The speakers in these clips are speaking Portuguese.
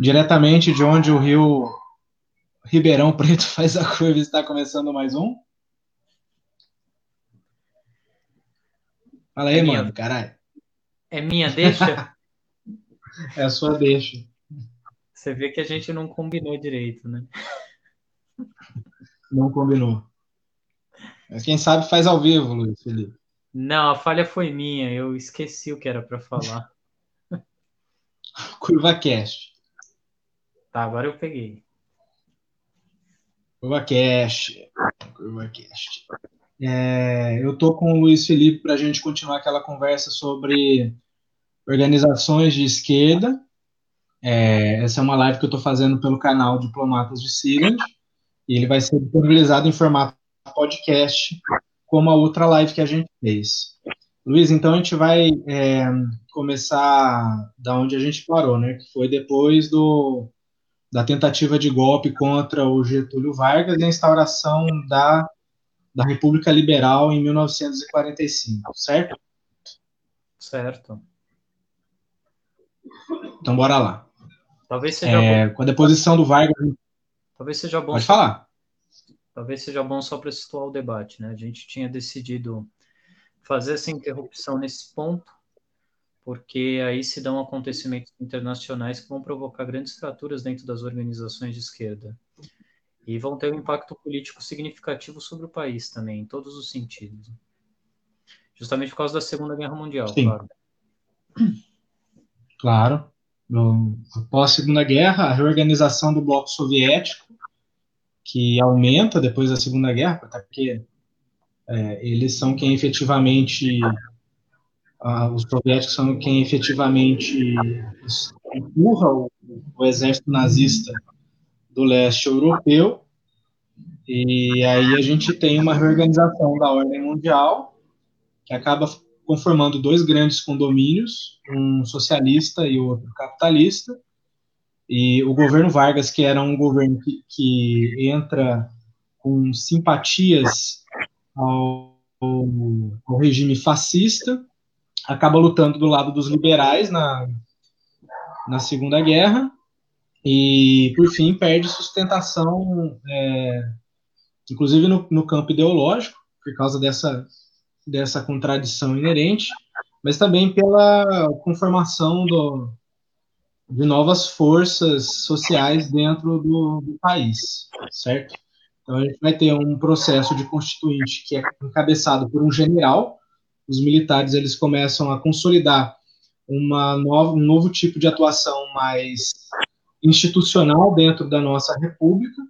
diretamente de onde o rio Ribeirão Preto faz a curva, está começando mais um. Fala aí, é mano, minha... caralho. É minha deixa? é a sua deixa. Você vê que a gente não combinou direito, né? Não combinou. Mas quem sabe faz ao vivo, Luiz Felipe. Não, a falha foi minha, eu esqueci o que era para falar. Curva Cast. Tá, agora eu peguei. Curva Cast. Curva Cast. É, eu tô com o Luiz Felipe para a gente continuar aquela conversa sobre organizações de esquerda. É, essa é uma live que eu estou fazendo pelo canal Diplomatas de Sigland e ele vai ser disponibilizado em formato podcast, como a outra live que a gente fez. Luiz, então a gente vai é, começar da onde a gente parou, né? Que foi depois do, da tentativa de golpe contra o Getúlio Vargas e a instauração da, da República Liberal em 1945, certo? Certo. Então bora lá. Talvez seja é, bom. Com a deposição do Vargas. Talvez seja bom. Pode falar. Talvez seja bom só para situar o debate, né? A gente tinha decidido fazer essa interrupção nesse ponto, porque aí se dão acontecimentos internacionais que vão provocar grandes fraturas dentro das organizações de esquerda e vão ter um impacto político significativo sobre o país também, em todos os sentidos. Justamente por causa da Segunda Guerra Mundial, Sim. claro. Claro. após a Segunda Guerra, a reorganização do bloco soviético, que aumenta depois da Segunda Guerra, até porque é, eles são quem efetivamente, uh, os soviéticos são quem efetivamente empurra o, o exército nazista do leste europeu, e aí a gente tem uma reorganização da ordem mundial, que acaba conformando dois grandes condomínios, um socialista e outro capitalista. E o governo Vargas, que era um governo que, que entra com simpatias ao, ao, regime fascista, acaba lutando do lado dos liberais na, na Segunda Guerra e, por fim, perde sustentação, é, inclusive no, no campo ideológico, por causa dessa dessa contradição inerente, mas também pela conformação do, de novas forças sociais dentro do, do, país, certo? Então a gente vai ter um processo de constituinte que é encabeçado por um general. Os militares eles começam a consolidar uma nova, um novo tipo de atuação mais institucional dentro da nossa república.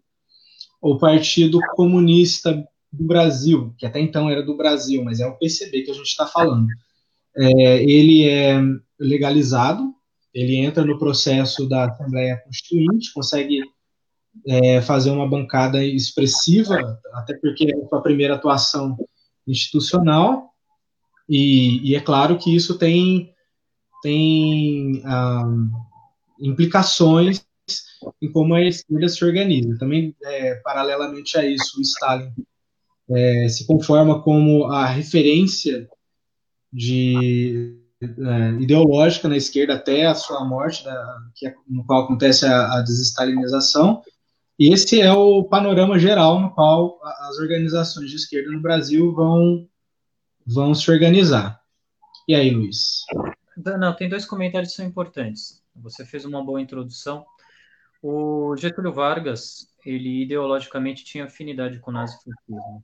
O Partido Comunista do Brasil, que até então era do Brasil, mas é o PCB que a gente está falando. É, ele é legalizado, ele entra no processo da Assembleia Constituinte, consegue é, fazer uma bancada expressiva, até porque é a primeira atuação institucional, e, e é claro que isso tem, tem ah, implicações em como a esquerda se organiza. Também, é, paralelamente a isso, o Stalin é, se conforma como a referência de é, ideológica na esquerda até a sua morte, da, que é, no qual acontece a, a desestalinização. E esse é o panorama geral no qual as organizações de esquerda no Brasil vão, vão se organizar. E aí, Luiz? Não, tem dois comentários que são importantes. Você fez uma boa introdução. O Getúlio Vargas, ele ideologicamente tinha afinidade com o nazifascismo.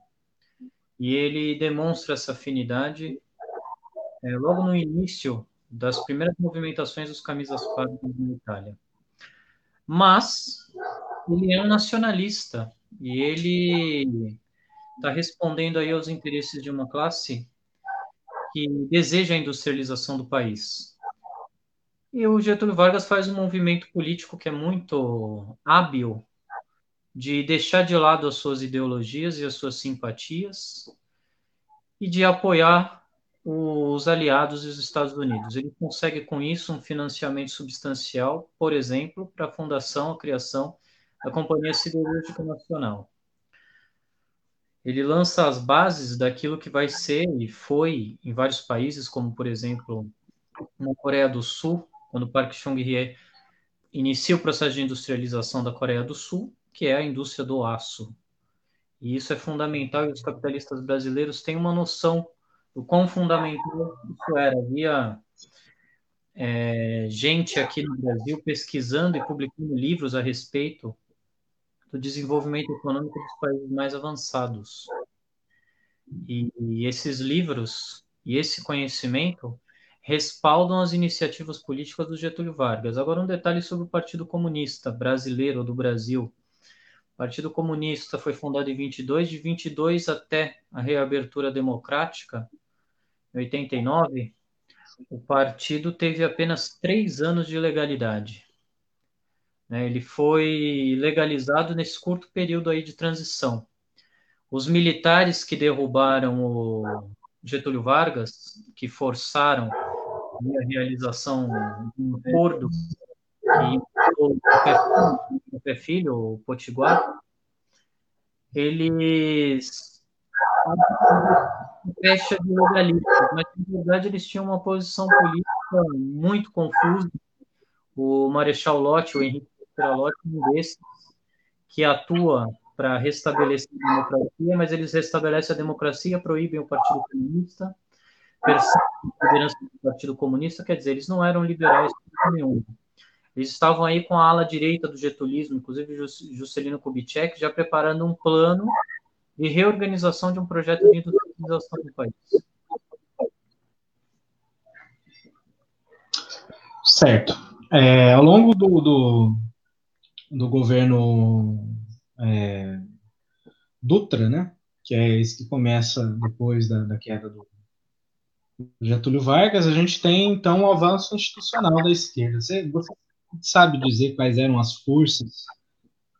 E ele demonstra essa afinidade é, logo no início das primeiras movimentações dos camisas quadras na Itália. Mas ele é um nacionalista e ele está respondendo aí aos interesses de uma classe que deseja a industrialização do país. E o Getúlio Vargas faz um movimento político que é muito hábil de deixar de lado as suas ideologias e as suas simpatias e de apoiar os aliados e os Estados Unidos. Ele consegue com isso um financiamento substancial, por exemplo, para a fundação, a criação da Companhia Siderúrgica Nacional. Ele lança as bases daquilo que vai ser e foi em vários países, como por exemplo na Coreia do Sul, quando Park Chung-hee inicia o processo de industrialização da Coreia do Sul, que é a indústria do aço. E isso é fundamental e os capitalistas brasileiros têm uma noção do quão fundamental isso era. Havia é, gente aqui no Brasil pesquisando e publicando livros a respeito do desenvolvimento econômico dos países mais avançados. E, e esses livros e esse conhecimento respaldam as iniciativas políticas do Getúlio Vargas. Agora, um detalhe sobre o Partido Comunista Brasileiro do Brasil. O Partido Comunista foi fundado em 22, de 22 até a reabertura democrática, em 89, o partido teve apenas três anos de legalidade. Né? Ele foi legalizado nesse curto período aí de transição. Os militares que derrubaram o Getúlio Vargas, que forçaram a realização de um acordo que o Café Filho, o Potiguar, eles fecha de legalistas, mas na verdade eles tinham uma posição política muito confusa. O Marechal Lott, o Henrique Lott, um desses, que atua para restabelecer a democracia, mas eles restabelecem a democracia, proíbem o Partido Comunista, perseguem a liderança do Partido Comunista, quer dizer, eles não eram liberais nenhum. Eles estavam aí com a ala direita do getulismo, inclusive Juscelino Kubitschek, já preparando um plano de reorganização de um projeto de industrialização do país. Certo. É, ao longo do, do, do governo é, Dutra, né, que é esse que começa depois da, da queda do Getúlio Vargas, a gente tem então o avanço institucional da esquerda. Você, você sabe dizer quais eram as forças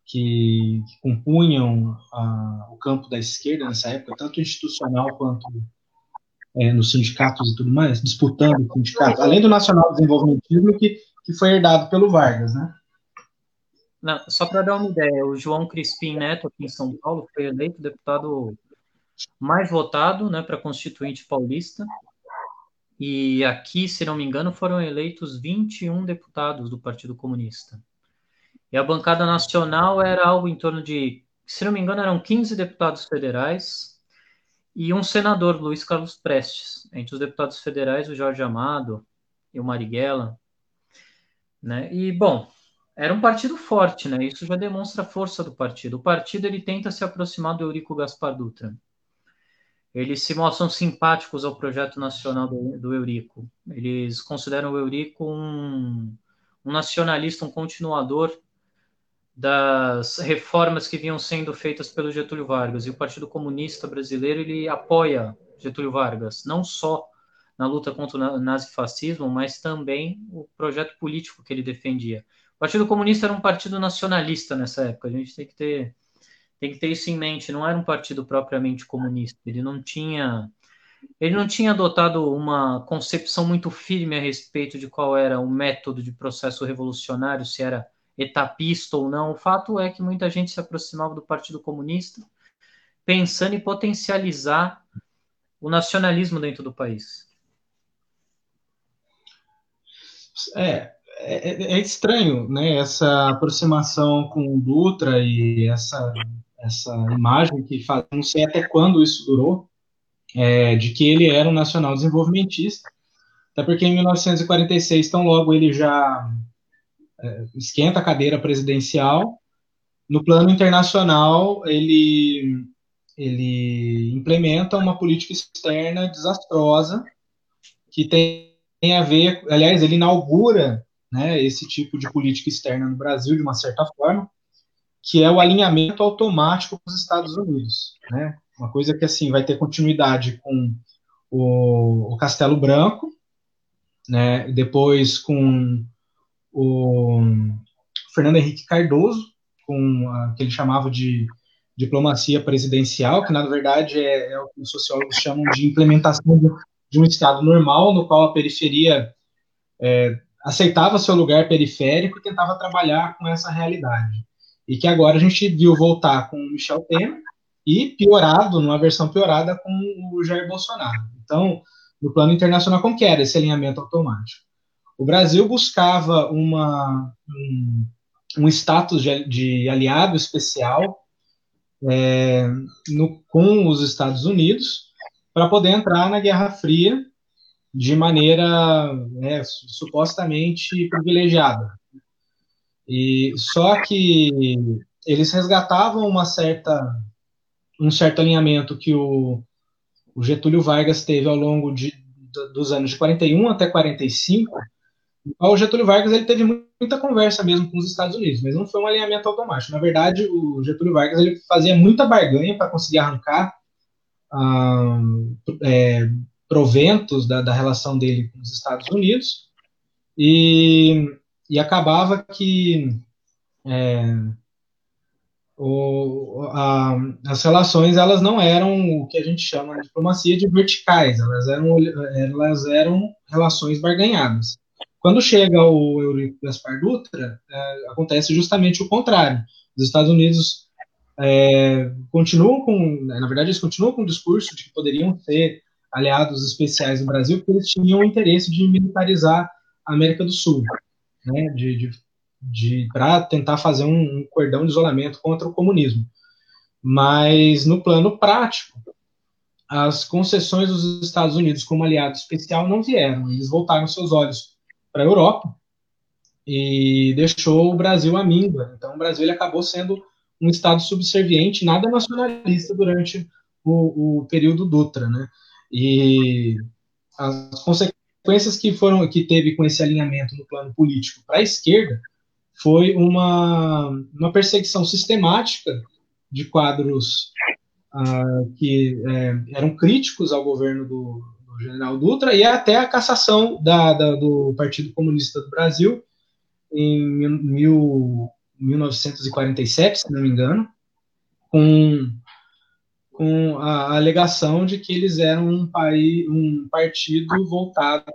que, que compunham a, o campo da esquerda nessa época, tanto institucional quanto é, nos sindicatos e tudo mais, disputando o sindicato, além do nacional desenvolvimentismo que, que foi herdado pelo Vargas, né? Não, só para dar uma ideia, o João Crispim Neto, aqui em São Paulo, foi eleito deputado mais votado né, para Constituinte Paulista. E aqui, se não me engano, foram eleitos 21 deputados do Partido Comunista. E a bancada nacional era algo em torno de, se não me engano, eram 15 deputados federais e um senador, Luiz Carlos Prestes. Entre os deputados federais, o Jorge Amado e o Marighella. Né? E, bom, era um partido forte, né? Isso já demonstra a força do partido. O partido ele tenta se aproximar do Eurico Gaspar Dutra. Eles se mostram simpáticos ao projeto nacional do, do Eurico. Eles consideram o Eurico um, um nacionalista, um continuador das reformas que vinham sendo feitas pelo Getúlio Vargas. E o Partido Comunista Brasileiro ele apoia Getúlio Vargas, não só na luta contra o nazifascismo, mas também o projeto político que ele defendia. O Partido Comunista era um partido nacionalista nessa época. A gente tem que ter tem que ter isso em mente. Não era um partido propriamente comunista. Ele não tinha ele não tinha adotado uma concepção muito firme a respeito de qual era o método de processo revolucionário, se era etapista ou não. O fato é que muita gente se aproximava do Partido Comunista pensando em potencializar o nacionalismo dentro do país. É, é, é estranho, né, essa aproximação com o Dutra e essa, essa imagem que faz, não sei até quando isso durou, é, de que ele era um nacional desenvolvimentista, até porque em 1946, tão logo ele já é, esquenta a cadeira presidencial. No plano internacional, ele, ele implementa uma política externa desastrosa que tem, tem a ver, aliás, ele inaugura né, esse tipo de política externa no Brasil de uma certa forma, que é o alinhamento automático com os Estados Unidos, né? Uma coisa que assim vai ter continuidade com o, o Castelo Branco, né? Depois com o Fernando Henrique Cardoso, com a que ele chamava de diplomacia presidencial, que na verdade é, é o que os sociólogos chamam de implementação de, um Estado normal, no qual a periferia é, aceitava seu lugar periférico e tentava trabalhar com essa realidade. E que agora a gente viu voltar com o Michel Temer e piorado, numa versão piorada, com o Jair Bolsonaro. Então, no plano internacional, como que era esse alinhamento automático? o Brasil buscava uma, um, um status de, de, aliado especial é, no, com os Estados Unidos para poder entrar na Guerra Fria de maneira né, supostamente privilegiada. E só que eles resgatavam uma certa um certo alinhamento que o, o Getúlio Vargas teve ao longo de, dos anos de 41 até 45. O Getúlio Vargas ele teve muita conversa mesmo com os Estados Unidos, mas não foi um alinhamento automático. Na verdade, o Getúlio Vargas ele fazia muita barganha para conseguir arrancar ah, é, proventos da, da, relação dele com os Estados Unidos e, e acabava que é, o, a, as relações elas não eram o que a gente chama de diplomacia de verticais, elas eram, elas eram relações barganhadas. Quando chega o Eurico Gaspar Dutra, é, acontece justamente o contrário. Os Estados Unidos é, continuam com, na verdade, eles continuam com o discurso de que poderiam ser aliados especiais do Brasil, porque eles tinham o interesse de militarizar a América do Sul, né, de, de de para tentar fazer um, um, cordão de isolamento contra o comunismo. Mas no plano prático, as concessões dos Estados Unidos como aliado especial não vieram. Eles voltaram seus olhos para a Europa e deixou o Brasil à míngua. Então o Brasil acabou sendo um estado subserviente, nada nacionalista durante o, o período Dutra, né? E as consequências que foram que teve com esse alinhamento no plano político para a esquerda foi uma, uma perseguição sistemática de quadros uh, que é, eram críticos ao governo do, do, general Dutra e até a cassação da, da, do Partido Comunista do Brasil em mil, 1947, se não me engano, com, com a alegação de que eles eram um, país, um partido voltado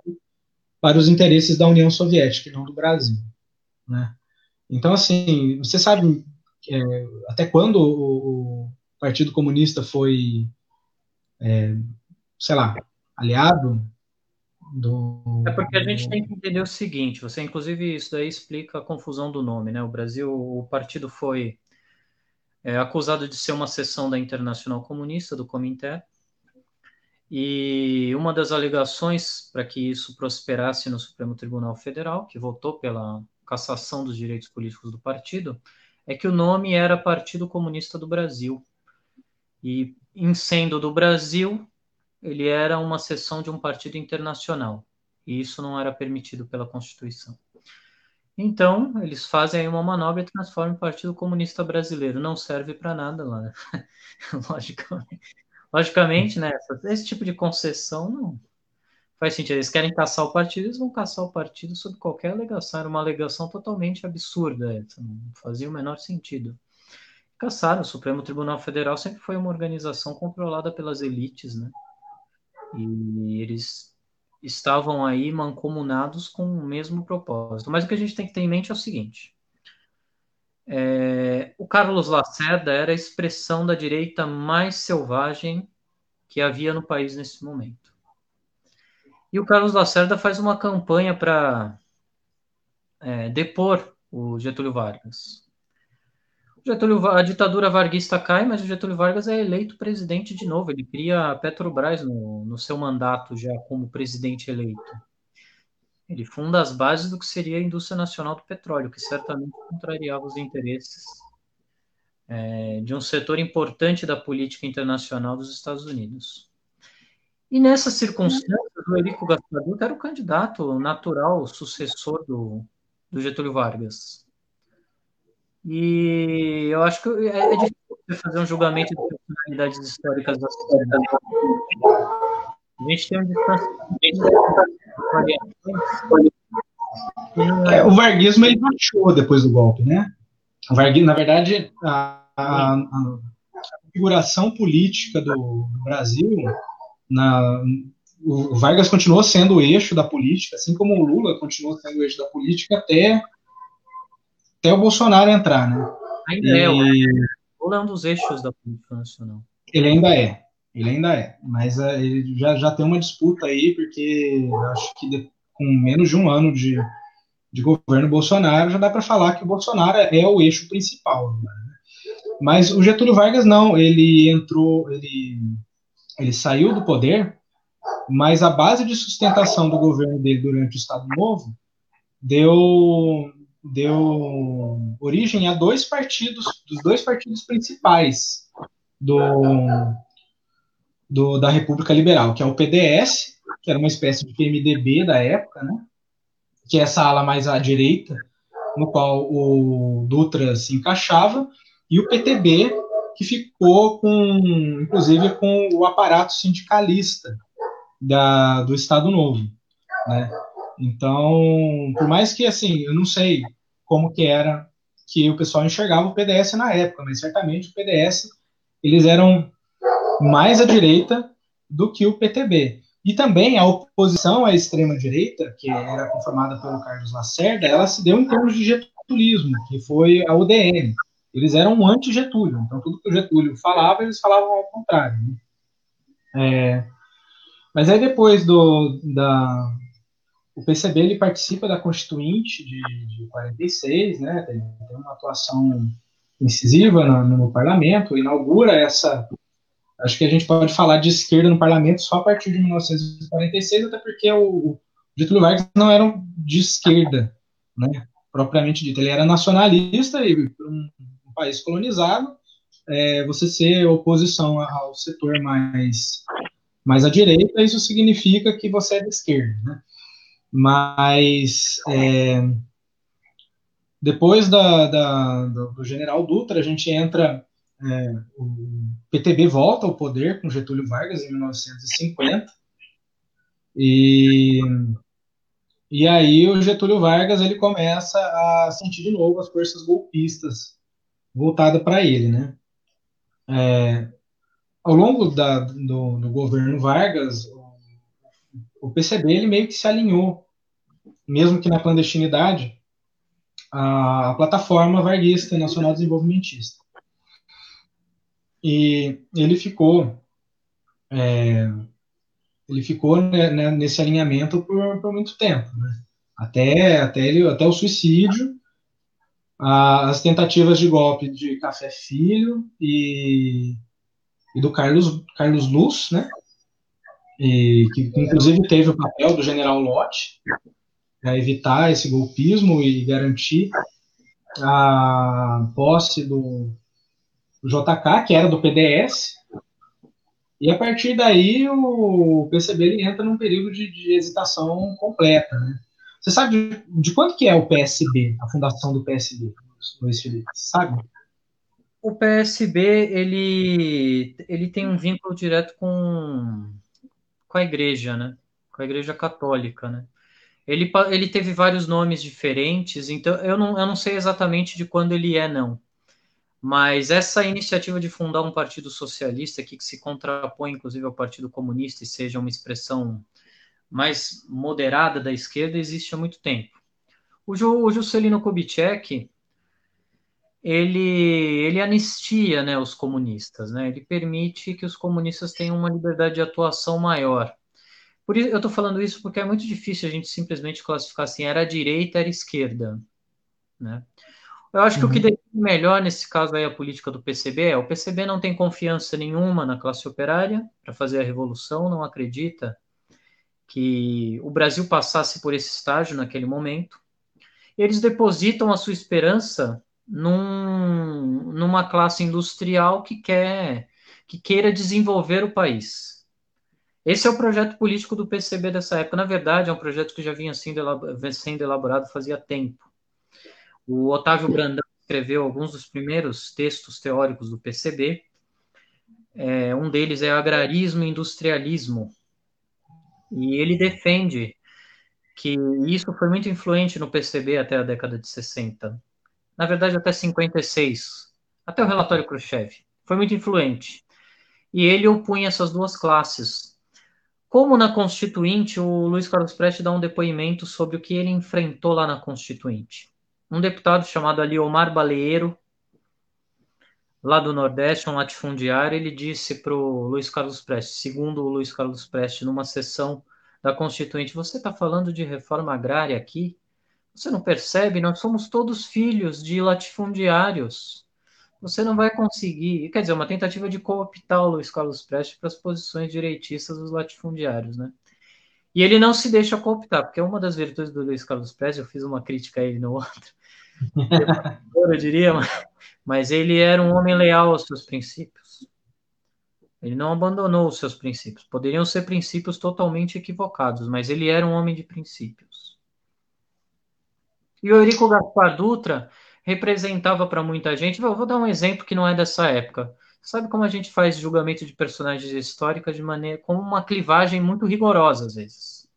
para os interesses da União Soviética e não do Brasil. Né? Então, assim, você sabe é, até quando o, o, Partido Comunista foi, é, sei lá, aliado do. É porque a gente tem que entender o seguinte: você, inclusive, isso daí explica a confusão do nome, né? O Brasil, o partido foi é, acusado de ser uma seção da Internacional Comunista, do Comitê, e uma das alegações para que isso prosperasse no Supremo Tribunal Federal, que votou pela cassação dos direitos políticos do partido, é que o nome era Partido Comunista do Brasil. E, em sendo do Brasil, ele era uma seção de um partido internacional. E isso não era permitido pela Constituição. Então, eles fazem aí uma manobra e transformam o Partido Comunista Brasileiro. Não serve para nada lá, né? logicamente. Logicamente, né? Esse tipo de concessão não, faz sentido. Eles querem caçar o partido, eles vão caçar o partido sob qualquer alegação. Era uma alegação totalmente absurda, não fazia o menor sentido. Caçaram. O Supremo Tribunal Federal sempre foi uma organização controlada pelas elites, né? E eles estavam aí mancomunados com o mesmo propósito. Mas o que a gente tem que ter em mente é o seguinte: é, o Carlos Lacerda era a expressão da direita mais selvagem que havia no país nesse momento. E o Carlos Lacerda faz uma campanha para é, depor o Getúlio Vargas. O Getúlio, a ditadura varguista cai, mas o Getúlio Vargas é eleito presidente de novo. Ele cria a Petrobras no, no seu mandato já como presidente eleito. Ele funda as bases do que seria a indústria nacional do petróleo, que certamente contrariava os interesses é, de um setor importante da política internacional dos Estados Unidos. E nessas circunstâncias, o Eurico Gaspar Dutra era o candidato natural, sucessor do, do Getúlio Vargas. E eu acho que é, é difícil fazer um julgamento de personalidades históricas da sociedade. A gente tem um distanciamento é, o varguismo ele baixou depois do golpe, né? O varguismo, na verdade, a, a, a configuração política do, do Brasil na, o Vargas continuou sendo o eixo da política, assim como o Lula continuou sendo o eixo da política até, até o Bolsonaro entrar, né? Ainda e... é, o Lula é um dos eixos da política nacional. Ele ainda é, ele ainda é, mas uh, ele já, já tem uma disputa aí, porque acho que de, com menos de um ano de, de governo Bolsonaro, já dá para falar que o Bolsonaro é o eixo principal. Né? Mas o Getúlio Vargas não, ele entrou, ele, ele saiu do poder, mas a base de sustentação do governo dele durante o Estado Novo deu, deu origem a dois partidos, dos dois partidos principais do, do, da República Liberal, que é o PDS, que era uma espécie de PMDB da época, né? que é essa ala mais à direita, no qual o Dutra se encaixava, e o PTB, que ficou com, inclusive, com o aparato sindicalista da, do Estado Novo, né? Então, por mais que, assim, eu não sei como que era que o pessoal enxergava o PDS na época, mas certamente o PDS, eles eram mais à direita do que o PTB. E também a oposição à extrema-direita, que era conformada pelo Carlos Lacerda, ela se deu em termos de getulismo, que foi a UDN. Eles eram anti-Getúlio, então tudo que o Getúlio falava, eles falavam ao contrário. Né? É, mas aí depois do, da, o PCB ele participa da Constituinte de, de 46, né, tem, tem uma atuação incisiva no, no, parlamento, inaugura essa Acho que a gente pode falar de esquerda no parlamento só a partir de 1946, até porque o, o Getúlio Vargas não era de esquerda, né, propriamente dito. Ele era nacionalista e, por um, um país colonizado, é, você ser oposição ao setor mais, mais à direita, isso significa que você é de esquerda, né? Mas é, depois da, da, do general Dutra, a gente entra é, o PTB volta ao poder com Getúlio Vargas em 1950 e e aí o Getúlio Vargas ele começa a sentir de novo as forças golpistas voltadas para ele, né? É, ao longo da, do, do, governo Vargas, o, PCB ele meio que se alinhou, mesmo que na clandestinidade, a plataforma varguista nacional desenvolvimentista. E ele ficou é, ele ficou né, né, nesse alinhamento por, por muito tempo, né? até até ele até o suicídio, a, as tentativas de golpe de Café Filho e, e do Carlos Carlos Luz, né? E que inclusive teve o papel do General Lott para evitar esse golpismo e garantir a posse do, JK, que era do PDS, e a partir daí o PCB ele entra num período de, de hesitação completa. Né? Você sabe de, de, quanto que é o PSB, a fundação do PSB, Luiz Felipe? Sabe? O PSB ele, ele tem um vínculo direto com, com a igreja, né? Com a igreja católica, né? Ele, ele teve vários nomes diferentes, então eu não, eu não sei exatamente de quando ele é, não. Mas essa iniciativa de fundar um partido socialista que se contrapõe, inclusive, ao Partido Comunista e seja uma expressão mais moderada da esquerda existe há muito tempo. O, o Juscelino Kubitschek ele, ele anistia né, os comunistas, né? ele permite que os comunistas tenham uma liberdade de atuação maior. Por isso, eu estou falando isso porque é muito difícil a gente simplesmente classificar assim, era direita, era esquerda. Né? Eu acho que o que uhum. define melhor nesse caso aí a política do PCB é o PCB não tem confiança nenhuma na classe operária para fazer a revolução, não acredita que o Brasil passasse por esse estágio naquele momento. Eles depositam a sua esperança num, numa classe industrial que quer que queira desenvolver o país. Esse é o projeto político do PCB dessa época. Na verdade, é um projeto que já vinha sendo elaborado fazia tempo. O Otávio Brandão escreveu alguns dos primeiros textos teóricos do PCB. É, um deles é Agrarismo e Industrialismo. E ele defende que isso foi muito influente no PCB até a década de 60. Na verdade, até 56. Até o relatório Khrushchev. Foi muito influente. E ele opunha essas duas classes. Como na Constituinte, o Luiz Carlos Prestes dá um depoimento sobre o que ele enfrentou lá na Constituinte um deputado chamado Aliomar Baleiro, lá do Nordeste, um latifundiário, ele disse para o Luiz Carlos Prestes, segundo o Luiz Carlos Prestes, numa sessão da Constituinte. Você está falando de reforma agrária aqui? Você não percebe? Nós somos todos filhos de latifundiários. Você não vai conseguir. Quer dizer, uma tentativa de cooptar o Luiz Carlos Prestes para as posições direitistas dos latifundiários, né? E ele não se deixa cooptar, porque uma das virtudes do Luiz Carlos Prestes, eu fiz uma crítica a ele no outro, eu diria, mas ele era um homem leal aos seus princípios. Ele não abandonou os seus princípios. Poderiam ser princípios totalmente equivocados, mas ele era um homem de princípios. E o Eurico Gaspar Dutra representava para muita gente. Eu vou dar um exemplo que não é dessa época. Sabe como a gente faz julgamento de personagens históricas de maneira com uma clivagem muito rigorosa às vezes.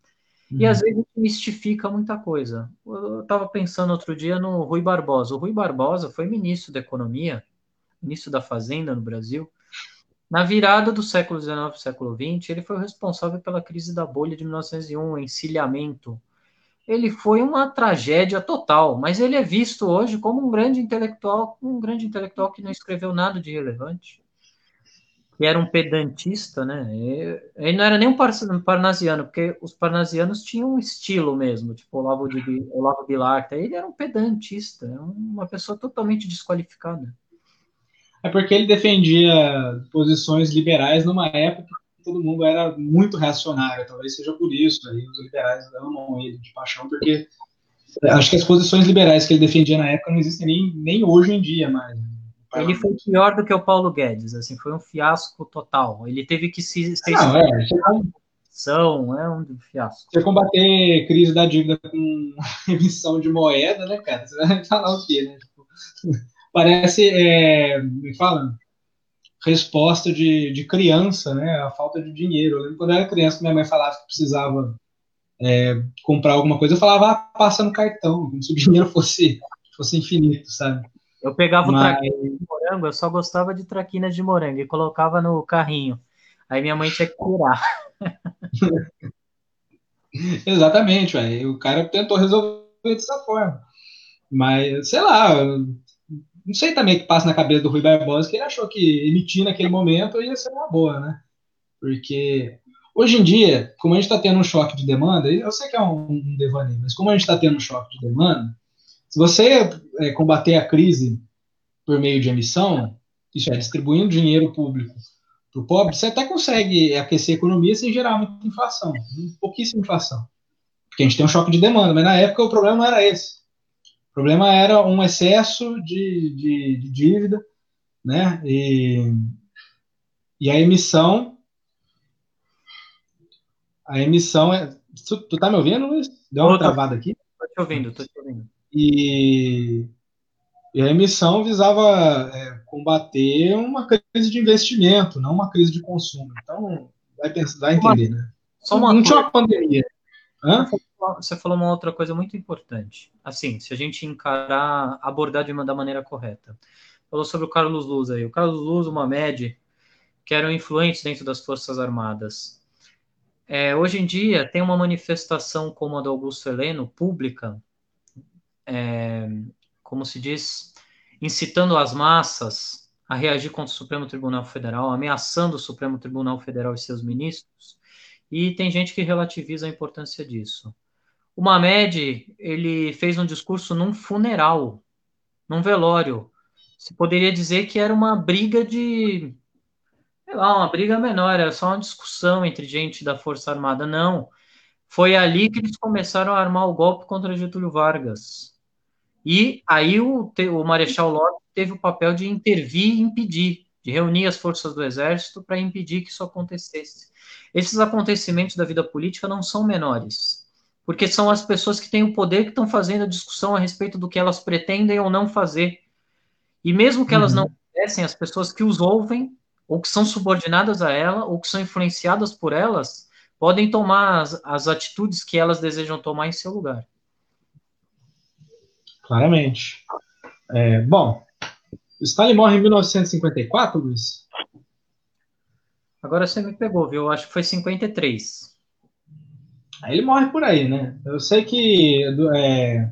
Uhum. E às vezes mistifica muita coisa. Eu estava pensando outro dia no Rui Barbosa. O Rui Barbosa foi ministro da Economia, ministro da Fazenda no Brasil. Na virada do século XIX para o século XX, ele foi o responsável pela crise da bolha de 1901, o encilhamento. Ele foi uma tragédia total, mas ele é visto hoje como um grande intelectual, um grande intelectual que não escreveu nada de relevante, que era um pedantista, né? Ele não era nem um parnasiano, porque os parnasianos tinham um estilo mesmo, tipo Olavo, de, Olavo Bilar, ele era um pedantista, uma pessoa totalmente desqualificada. É porque ele defendia posições liberais numa época todo mundo era muito reacionário. Talvez seja por isso. Aí os liberais amam ele de paixão, porque acho que as posições liberais que ele defendia na época não existem nem, nem hoje em dia mais. Ele foi pior do que o Paulo Guedes, assim, foi um fiasco total. Ele teve que se. se não, é, são, é um fiasco. Você combater crise da dívida com emissão de moeda, né, cara? Você vai falar o quê, né? Tipo, parece, é, me fala, resposta de, de criança, né? A falta de dinheiro. Eu lembro quando eu era criança, minha mãe falava que precisava é, comprar alguma coisa, eu falava, ah, passa no cartão, como se o dinheiro fosse, fosse infinito, sabe? Eu pegava Mas... o traquinas de morango, eu só gostava de traquinas de morango e colocava no carrinho. Aí minha mãe tinha que tirar. Exatamente, véio. o cara tentou resolver dessa forma. Mas, sei lá, não sei também o que passa na cabeça do Rui Barbosa, que ele achou que emitir naquele momento ia ser uma boa, né? Porque hoje em dia, como a gente está tendo um choque de demanda, eu sei que é um, um devaneio, mas como a gente está tendo um choque de demanda, se você é, combater a crise por meio de emissão, isso é, distribuindo dinheiro público para o pobre, você até consegue aquecer a economia sem gerar muita inflação, pouquíssima inflação. Porque a gente tem um choque de demanda, mas na época o problema não era esse. O problema era um excesso de, de, de dívida, né? E, e a emissão. A emissão é. Tu, tu tá me ouvindo, Luiz? Deu uma travada aqui? Tô te ouvindo, tô te ouvindo. E, e a emissão visava é, combater uma crise de investimento, não uma crise de consumo. Então, vai, pensar, vai entender, né? Só uma não tinha uma pandemia. Hã? Você falou uma outra coisa muito importante. Assim, se a gente encarar, abordar de uma, da maneira correta. Falou sobre o Carlos Luz aí. O Carlos Luz, uma média, que eram influentes dentro das Forças Armadas. É, hoje em dia, tem uma manifestação como a do Augusto Heleno, pública, é, como se diz, incitando as massas a reagir contra o Supremo Tribunal Federal, ameaçando o Supremo Tribunal Federal e seus ministros, e tem gente que relativiza a importância disso. O Mamed, ele fez um discurso num funeral, num velório. Se poderia dizer que era uma briga de, sei lá, uma briga menor, era só uma discussão entre gente da Força Armada. Não. Foi ali que eles começaram a armar o golpe contra Getúlio Vargas. E aí o, o Marechal Lopes teve o papel de intervir e impedir, de reunir as forças do Exército para impedir que isso acontecesse. Esses acontecimentos da vida política não são menores porque são as pessoas que têm o poder que estão fazendo a discussão a respeito do que elas pretendem ou não fazer. E mesmo que elas uhum. não fizessem, as pessoas que os ouvem, ou que são subordinadas a ela, ou que são influenciadas por elas, podem tomar as, as atitudes que elas desejam tomar em seu lugar. Claramente. É, bom, Stalin morre em 1954, Luiz? Agora você me pegou, viu? Eu acho que foi 53. Aí ele morre por aí, né? Eu sei que é,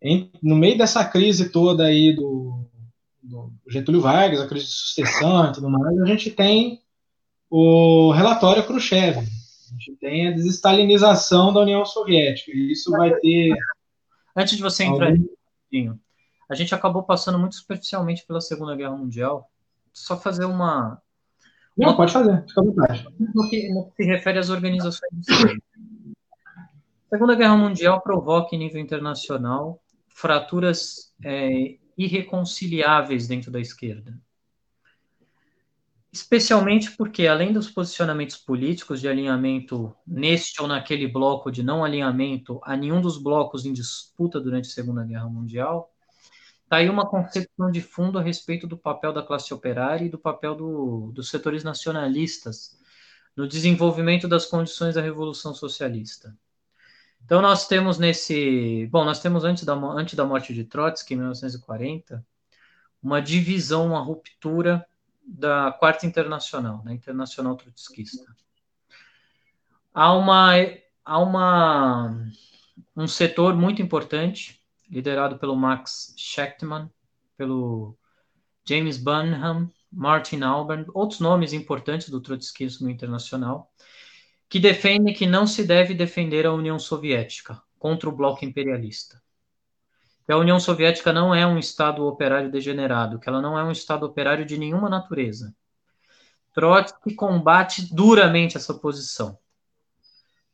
em, no meio dessa crise toda aí do, do, Getúlio Vargas, a crise de sucessão e tudo mais, a gente tem o relatório Khrushchev, A gente tem a desestalinização da União Soviética, e isso vai ter. Antes de você entrar algum... a gente acabou passando muito superficialmente pela Segunda Guerra Mundial. Só fazer uma. Não, uma... pode fazer, fica à vontade. No que, no que se refere às organizações. A Segunda Guerra Mundial provoca, em nível internacional, fraturas é, irreconciliáveis dentro da esquerda. Especialmente porque, além dos posicionamentos políticos de alinhamento neste ou naquele bloco de não alinhamento a nenhum dos blocos em disputa durante a Segunda Guerra Mundial, está aí uma concepção de fundo a respeito do papel da classe operária e do papel do, dos setores nacionalistas no desenvolvimento das condições da Revolução Socialista. Então nós temos nesse, bom, nós temos antes da, antes da morte de Trotsky, em 1940, uma divisão, uma ruptura da Quarta Internacional, né, Internacional Trotskista. Há uma há uma um setor muito importante liderado pelo Max Schechtman, pelo James Burnham, Martin Alban, outros nomes importantes do trotskismo internacional, que defendem que não se deve defender a União Soviética contra o bloco imperialista que a União Soviética não é um Estado operário degenerado, que ela não é um Estado operário de nenhuma natureza. Trotsky combate duramente essa posição.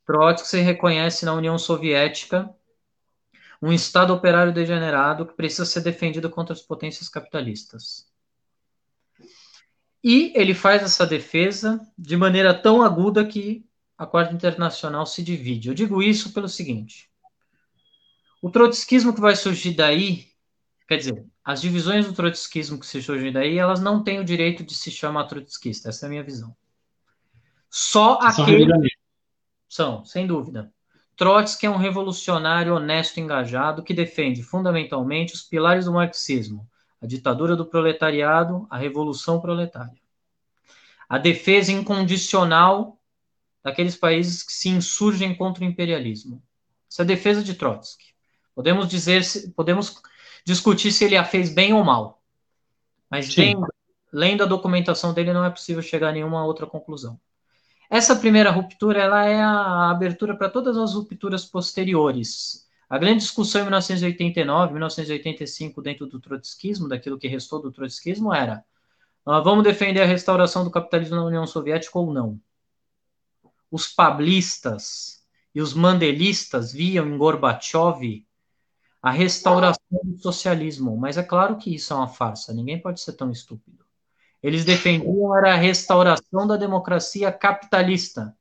Trotsky reconhece na União Soviética um Estado operário degenerado que precisa ser defendido contra as potências capitalistas. E ele faz essa defesa de maneira tão aguda que a Quarta Internacional se divide. Eu digo isso pelo seguinte: o trotskismo que vai surgir daí, quer dizer, as divisões do trotskismo que se surgem daí, elas não têm o direito de se chamar trotskista. Essa é a minha visão. Só aquele. São, sem dúvida. Trotsky é um revolucionário honesto e engajado que defende fundamentalmente os pilares do marxismo: a ditadura do proletariado, a revolução proletária. A defesa incondicional daqueles países que se insurgem contra o imperialismo. Essa é a defesa de Trotsky. Podemos dizer, podemos discutir se ele a fez bem ou mal. Mas lendo, lendo, a documentação dele não é possível chegar a nenhuma outra conclusão. Essa primeira ruptura ela é a abertura para todas as rupturas posteriores. A grande discussão em 1989, 1985, dentro do trotskismo, daquilo que restou do trotskismo, era: uh, vamos defender a restauração do capitalismo na União Soviética ou não? Os pablistas e os mandelistas viam em Gorbachev a restauração do socialismo. Mas é claro que isso é uma farsa, ninguém pode ser tão estúpido. Eles defendiam era a restauração da democracia capitalista.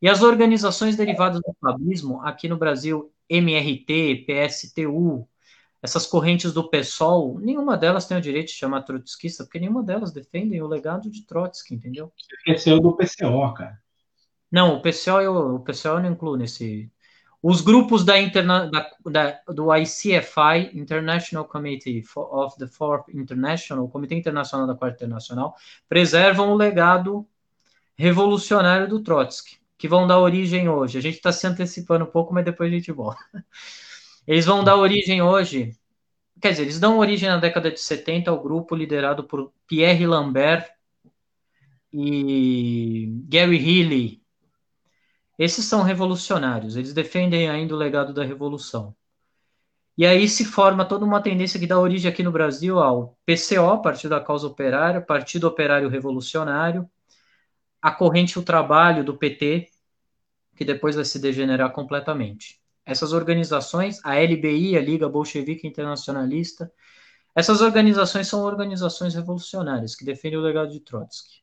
E as organizações derivadas do fabismo, aqui no Brasil, MRT, PSTU, essas correntes do PSOL, nenhuma delas tem o direito de chamar trotskista, porque nenhuma delas defendem o legado de Trotsky, entendeu? Você esqueceu do PCO, cara. Não, o PCO eu, o PCO eu não incluo nesse, os grupos da, interna, da, da, do ICFI, International Committee of the Fourth International, Comitê Internacional da Quarta Internacional, preservam o legado revolucionário do Trotsky, que vão dar origem hoje. A gente está se antecipando um pouco, mas depois a gente volta. Eles vão dar origem hoje, quer dizer, eles dão origem na década de 70 ao grupo liderado por Pierre Lambert e Gary Healy, esses são revolucionários, eles defendem ainda o legado da revolução. E aí se forma toda uma tendência que dá origem aqui no Brasil ao PCO, Partido da Causa Operária, Partido Operário Revolucionário, a corrente O Trabalho do PT, que depois vai se degenerar completamente. Essas organizações, a LBI, a Liga Bolchevique Internacionalista, essas organizações são organizações revolucionárias que defendem o legado de Trotsky.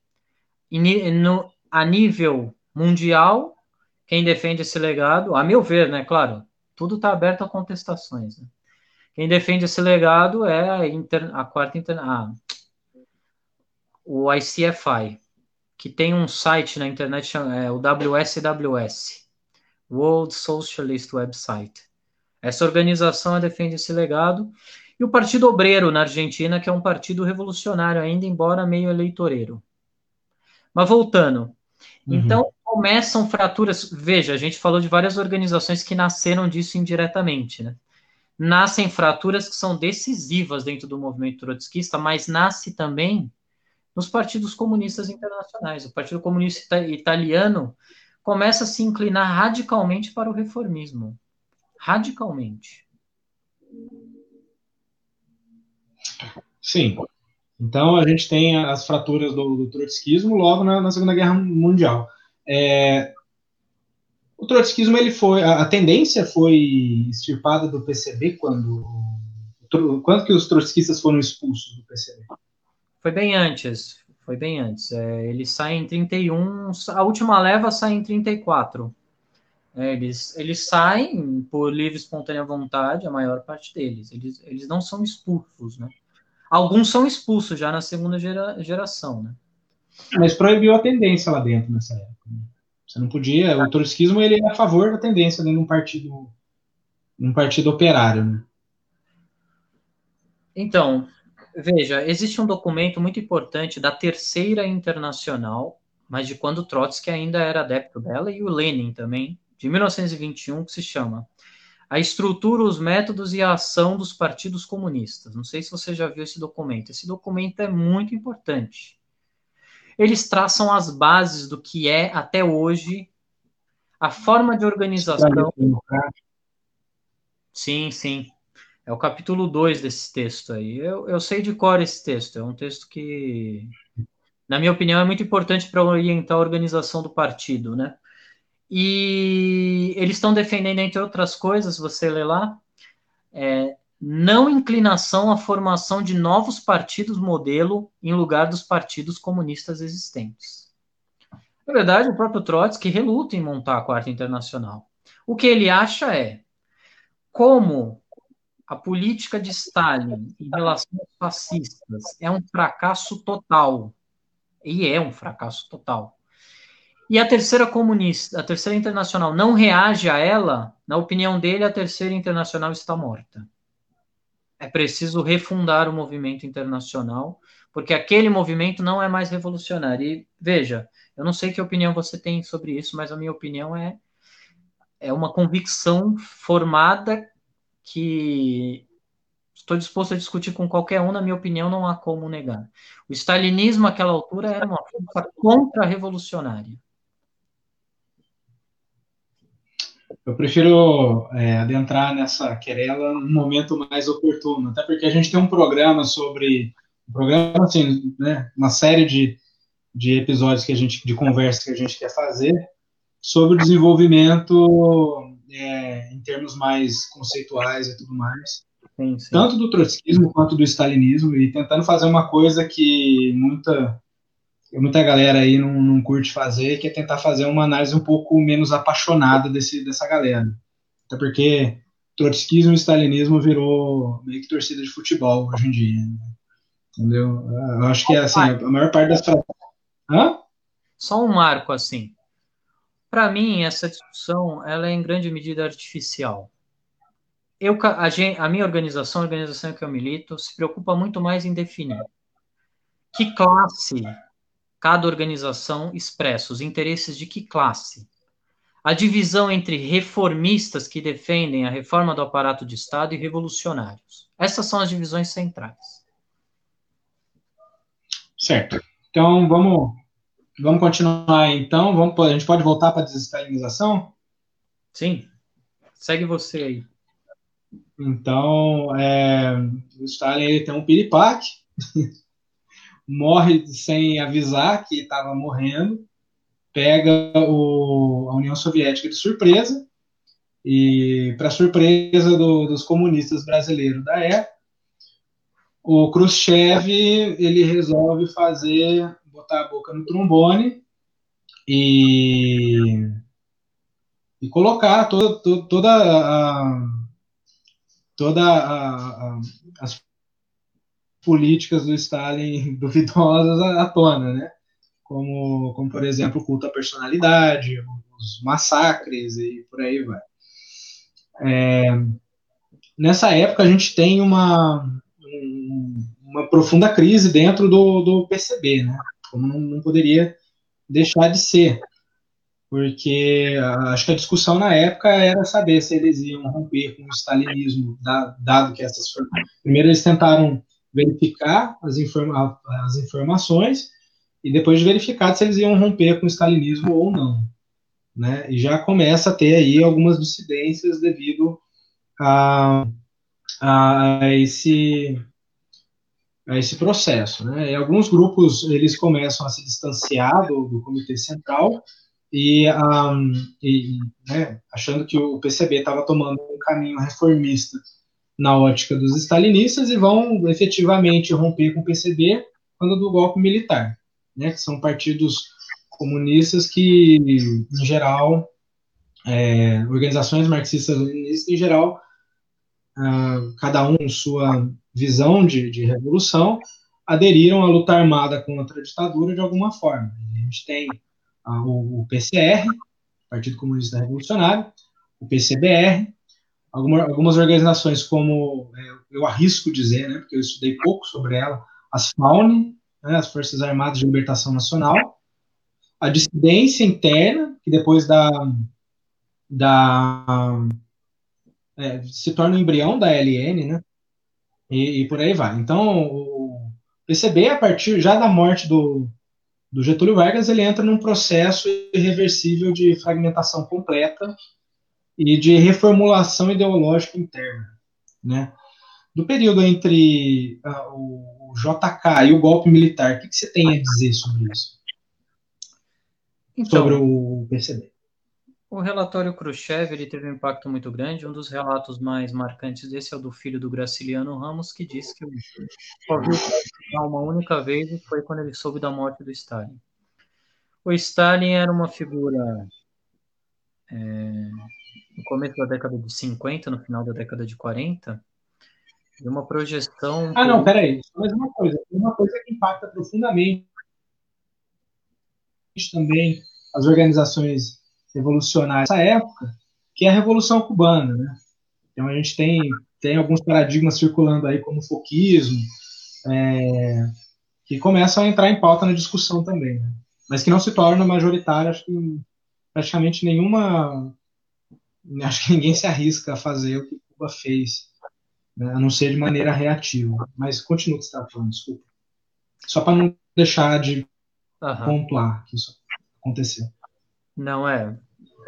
E no, a nível mundial, quem defende esse legado, a meu ver, né, claro, tudo está aberto a contestações. Né? Quem defende esse legado é a, inter, a quarta inter, a, o ICFI, que tem um site na internet, é o WSWS, World Socialist Website. Essa organização defende esse legado. E o Partido Obreiro na Argentina, que é um partido revolucionário ainda, embora meio eleitoreiro. Mas voltando. Uhum. Então, começam fraturas. Veja, a gente falou de várias organizações que nasceram disso indiretamente, né? Nascem fraturas que são decisivas dentro do movimento trotskista, mas nasce também nos partidos comunistas internacionais. O Partido Comunista Italiano começa a se inclinar radicalmente para o reformismo. Radicalmente. Sim. Então a gente tem as fraturas do, do trotskismo logo na, na Segunda Guerra Mundial. É, o trotskismo ele foi a, a, tendência foi extirpada do PCB quando quando que os trotskistas foram expulsos do PCB? Foi bem antes. Foi bem antes. É, eles saem em 31, a última leva sai em 34. É, eles, eles saem por livre e espontânea vontade, a maior parte deles. Eles, eles não são expulsos, né? Alguns são expulsos já na segunda gera, geração, né? Mas proibiu a tendência lá dentro nessa época. Né? Você não podia. O trotskismo ele é a favor da tendência dentro de um partido, um partido operário, né? Então, veja, existe um documento muito importante da Terceira Internacional, mas de quando Trotsky ainda era adepto dela e o Lenin também, de 1921, que se chama a estrutura, os métodos e a ação dos partidos comunistas. Não sei se você já viu esse documento. Esse documento é muito importante. Eles traçam as bases do que é, até hoje, a forma de organização. Sim, sim. É o capítulo 2 desse texto aí. Eu, eu sei de cor esse texto. É um texto que, na minha opinião, é muito importante para orientar a organização do partido, né? E eles estão defendendo, entre outras coisas, você lê lá, é, não inclinação à formação de novos partidos modelo em lugar dos partidos comunistas existentes. Na verdade, o próprio Trotsky reluta em montar a Quarta Internacional. O que ele acha é como a política de Stalin em relação aos fascistas é um fracasso total, e é um fracasso total e a terceira comunista, a terceira internacional não reage a ela, na opinião dele, a terceira internacional está morta. É preciso refundar o movimento internacional, porque aquele movimento não é mais revolucionário. E veja, eu não sei que opinião você tem sobre isso, mas a minha opinião é é uma convicção formada que estou disposto a discutir com qualquer um, na minha opinião, não há como negar. O stalinismo, àquela altura, era uma força contra-revolucionária. Eu prefiro é, adentrar nessa querela num momento mais oportuno, até porque a gente tem um programa sobre um programa assim, né, uma série de, de episódios que a gente de conversa que a gente quer fazer sobre o desenvolvimento é, em termos mais conceituais e tudo mais, sim, sim. tanto do trotskismo quanto do stalinismo e tentando fazer uma coisa que muita muita galera aí não, não, curte fazer, que é tentar fazer uma análise um pouco menos apaixonada desse, dessa galera. Até porque trotskismo e stalinismo virou meio que torcida de futebol hoje em dia. Né? Entendeu? Eu acho que é assim, a maior parte das. Hã? Só um marco assim. Para mim, essa discussão ela é em grande medida artificial. Eu, a, a minha organização, a organização que eu milito, se preocupa muito mais em definir que classe cada organização expressa os interesses de que classe? A divisão entre reformistas que defendem a reforma do aparato de Estado e revolucionários. Essas são as divisões centrais. Certo. Então, vamos, vamos continuar então. Vamos, a gente pode voltar para a desestalinização? Sim. Segue você aí. Então, é, o Stalin ele tem um piripaque morre sem avisar que estava morrendo, pega o, a União Soviética de surpresa, e para surpresa do, dos comunistas brasileiros da época, o Khrushchev ele resolve fazer, botar a boca no trombone e, e colocar toda, toda, toda a, toda a, a, as políticas do Stalin duvidosas à tona, né? Como, como, por exemplo, o culto à personalidade, os massacres e por aí vai. É, nessa época, a gente tem uma, uma profunda crise dentro do, do PCB, né? Como não, não poderia deixar de ser porque acho que a discussão na época era saber se eles iam romper com o stalinismo, dado que essas primeiro eles tentaram verificar as, informa as informações e depois de verificar se eles iam romper com o stalinismo ou não. né? E já começa a ter aí algumas dissidências devido a, a esse a esse processo, né? E alguns grupos eles começam a se distanciar do, do comitê central e, um, e né, achando que o PCB estava tomando um caminho reformista na ótica dos stalinistas e vão efetivamente romper com o PCB quando do golpe militar, né? Que são partidos comunistas que, em geral, é, organizações marxistas-leninistas, em geral, uh, cada um sua visão de, de, revolução, aderiram à luta armada contra a ditadura de alguma forma. A gente tem uh, o, o, PCR, Partido Comunista Revolucionário, o PCBR, alguma, algumas organizações como, é, eu arrisco dizer, né, porque eu estudei pouco sobre ela, as FAUN, né, as Forças Armadas de Libertação Nacional, a dissidência interna, que depois da, da é, se torna o embrião da LN, né? E, e, por aí vai. Então, o PCB, a partir já da morte do, do Getúlio Vargas, ele entra num processo irreversível de fragmentação completa e de reformulação ideológica interna, né? Do período entre uh, o JK e o golpe militar, o que, que você tem a dizer sobre isso? Então, sobre o PCB. O relatório Khrushchev ele teve um impacto muito grande. Um dos relatos mais marcantes desse é o do filho do Graciliano Ramos, que diz que só viu uma única vez e foi quando ele soube da morte do Stalin. O Stalin era uma figura é, no começo da década de 50, no final da década de 40, de uma projeção. Ah, não, peraí. Mais uma coisa. Uma coisa que impacta profundamente também as organizações revolucionárias dessa época, que é a Revolução Cubana. Né? Então a gente tem, tem alguns paradigmas circulando aí, como o foquismo, é, que começam a entrar em pauta na discussão também, né? mas que não se torna majoritário, acho que praticamente nenhuma. Acho que ninguém se arrisca a fazer o que Cuba fez, né? a não ser de maneira reativa. Mas continua o que você estava falando, desculpa. Só para não deixar de uhum. pontuar que isso aconteceu. Não, é.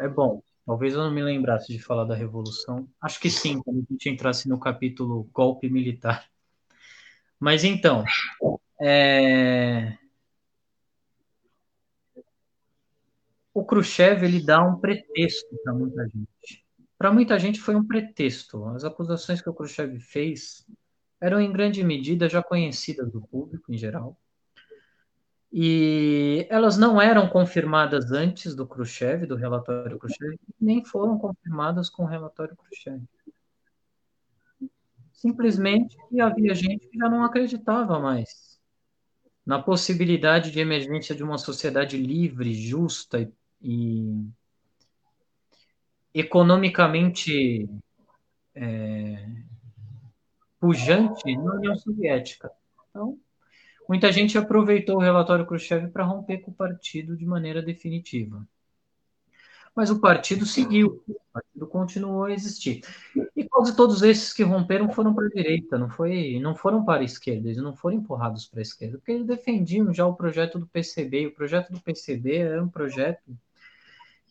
É bom. Talvez eu não me lembrasse de falar da Revolução. Acho que sim, quando a gente entrasse no capítulo golpe militar. Mas então, é... o Khrushchev ele dá um pretexto para muita gente. Para muita gente foi um pretexto. As acusações que o Khrushchev fez eram em grande medida já conhecidas do público em geral. E elas não eram confirmadas antes do Khrushchev, do relatório Khrushchev, nem foram confirmadas com o relatório Khrushchev. Simplesmente havia gente que já não acreditava mais na possibilidade de emergência de uma sociedade livre, justa e, e economicamente é, pujante na União Soviética. Então, Muita gente aproveitou o relatório Khrushchev para romper com o partido de maneira definitiva. Mas o partido seguiu, o partido continuou a existir. E quase todos esses que romperam foram para a direita, não, foi, não foram para a esquerda, eles não foram empurrados para a esquerda, porque eles defendiam já o projeto do PCB. E o projeto do PCB era um projeto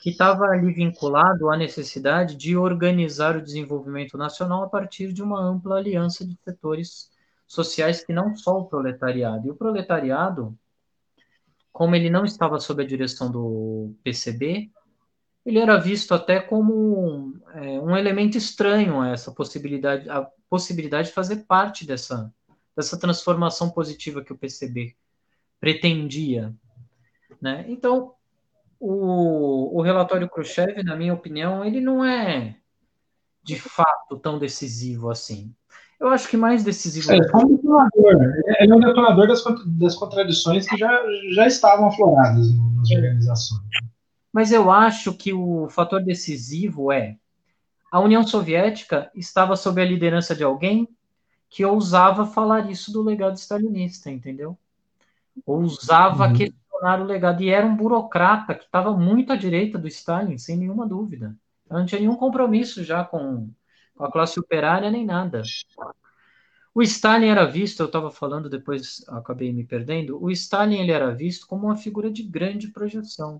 que estava ali vinculado à necessidade de organizar o desenvolvimento nacional a partir de uma ampla aliança de setores sociais que não só o proletariado. E o proletariado, como ele não estava sob a direção do PCB, ele era visto até como é, um elemento estranho a essa possibilidade, a possibilidade de fazer parte dessa, dessa transformação positiva que o PCB pretendia. Né? Então, o, o relatório Khrushchev, na minha opinião, ele não é de fato tão decisivo assim. Eu acho que mais decisivo. É, é um detonador. Né? Ele é um detonador das, das contradições que já, já estavam afloradas nas organizações. Mas eu acho que o fator decisivo é a União Soviética estava sob a liderança de alguém que ousava falar isso do legado stalinista, entendeu? Ousava uhum. Questionar o legado. E era um burocrata que estava muito à direita do Stalin, sem nenhuma dúvida. Não tinha nenhum compromisso já com com a classe operária nem nada. O Stalin era visto, eu estava falando depois, acabei me perdendo. O Stalin ele era visto como uma figura de grande projeção,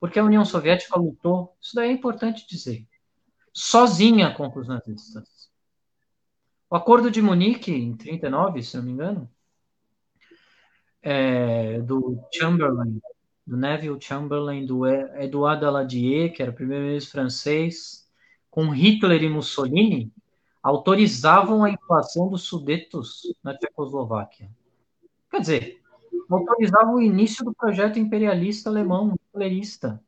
porque a União Soviética lutou, isso daí é importante dizer, sozinha contra os nazistas. O Acordo de Munique, em 39, se não me engano, é, do Chamberlain, do Neville Chamberlain, do Edouard Daladier, que era primeiro-ministro francês, com Hitler e Mussolini, autorizavam a invasão dos Sudetos na Tchecoslováquia. Quer dizer, autorizavam o início do projeto imperialista alemão, hitlerista.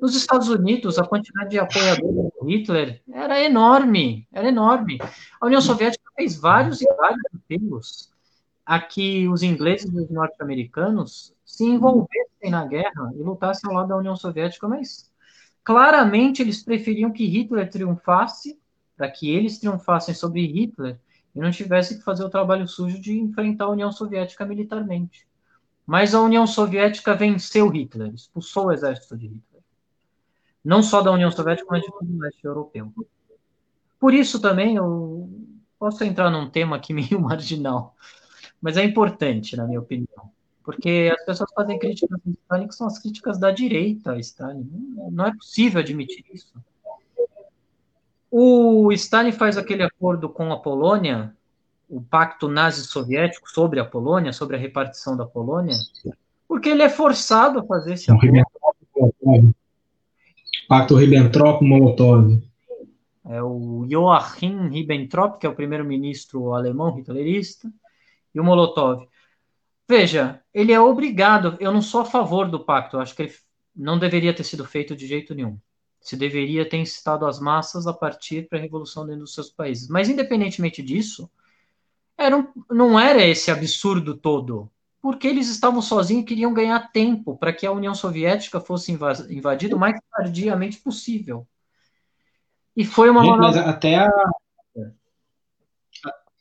Nos Estados Unidos, a quantidade de apoiadores do Hitler era enorme, era enorme. A União Soviética fez vários e vários apelos a que os ingleses e os norte-americanos se envolvessem na guerra e lutassem ao lado da União Soviética, mas claramente eles preferiam que Hitler triunfasse, para que eles triunfassem sobre Hitler e não tivessem que fazer o trabalho sujo de enfrentar a União Soviética militarmente. Mas a União Soviética venceu Hitler, expulsou o exército de Hitler. Não só da União Soviética, mas de todo o leste europeu. Por isso também eu posso entrar num tema aqui meio marginal, mas é importante, na minha opinião. Porque as pessoas fazem críticas a Stalin que são as críticas da direita a Stalin. Não é possível admitir isso. O Stalin faz aquele acordo com a Polônia, o pacto nazi-soviético sobre a Polônia, sobre a repartição da Polônia, porque ele é forçado a fazer esse acordo. Pacto Ribbentrop-Molotov. É o Joachim Ribbentrop, que é o primeiro-ministro alemão hitlerista, e o Molotov. Veja, ele é obrigado. Eu não sou a favor do pacto. Acho que ele não deveria ter sido feito de jeito nenhum. Se deveria ter incitado as massas a partir para a revolução dentro dos seus países. Mas, independentemente disso, era um, não era esse absurdo todo. Porque eles estavam sozinhos e queriam ganhar tempo para que a União Soviética fosse invadida o mais tardiamente possível. E foi uma Gente, Mas até a,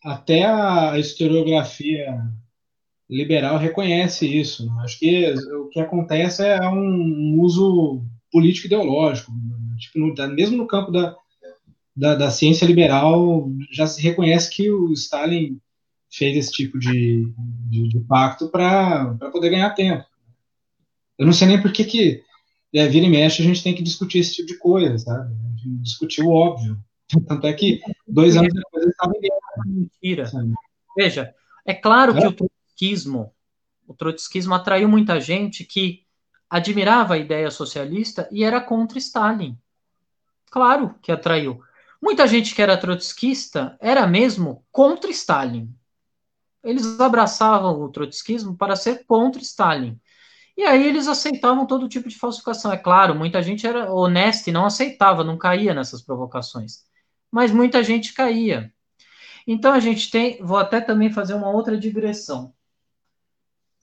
até a historiografia liberal reconhece isso. Né? Acho que o que acontece é um uso político ideológico. Tipo, no, mesmo no campo da, da, da, ciência liberal, já se reconhece que o Stalin fez esse tipo de, de, de pacto para poder ganhar tempo. Eu não sei nem por que, que é, vira e mexe a gente tem que discutir esse tipo de coisa, sabe? Discutir o óbvio. Tanto é que dois anos depois ele estava em. Mentira. Veja, é claro é? que o trotskismo, o trotskismo atraiu muita gente que admirava a ideia socialista e era contra Stalin. Claro que atraiu. Muita gente que era trotskista era mesmo contra Stalin. Eles abraçavam o trotskismo para ser contra Stalin. E aí eles aceitavam todo tipo de falsificação. É claro, muita gente era honesta e não aceitava, não caía nessas provocações. Mas muita gente caía. Então a gente tem, vou até também fazer uma outra digressão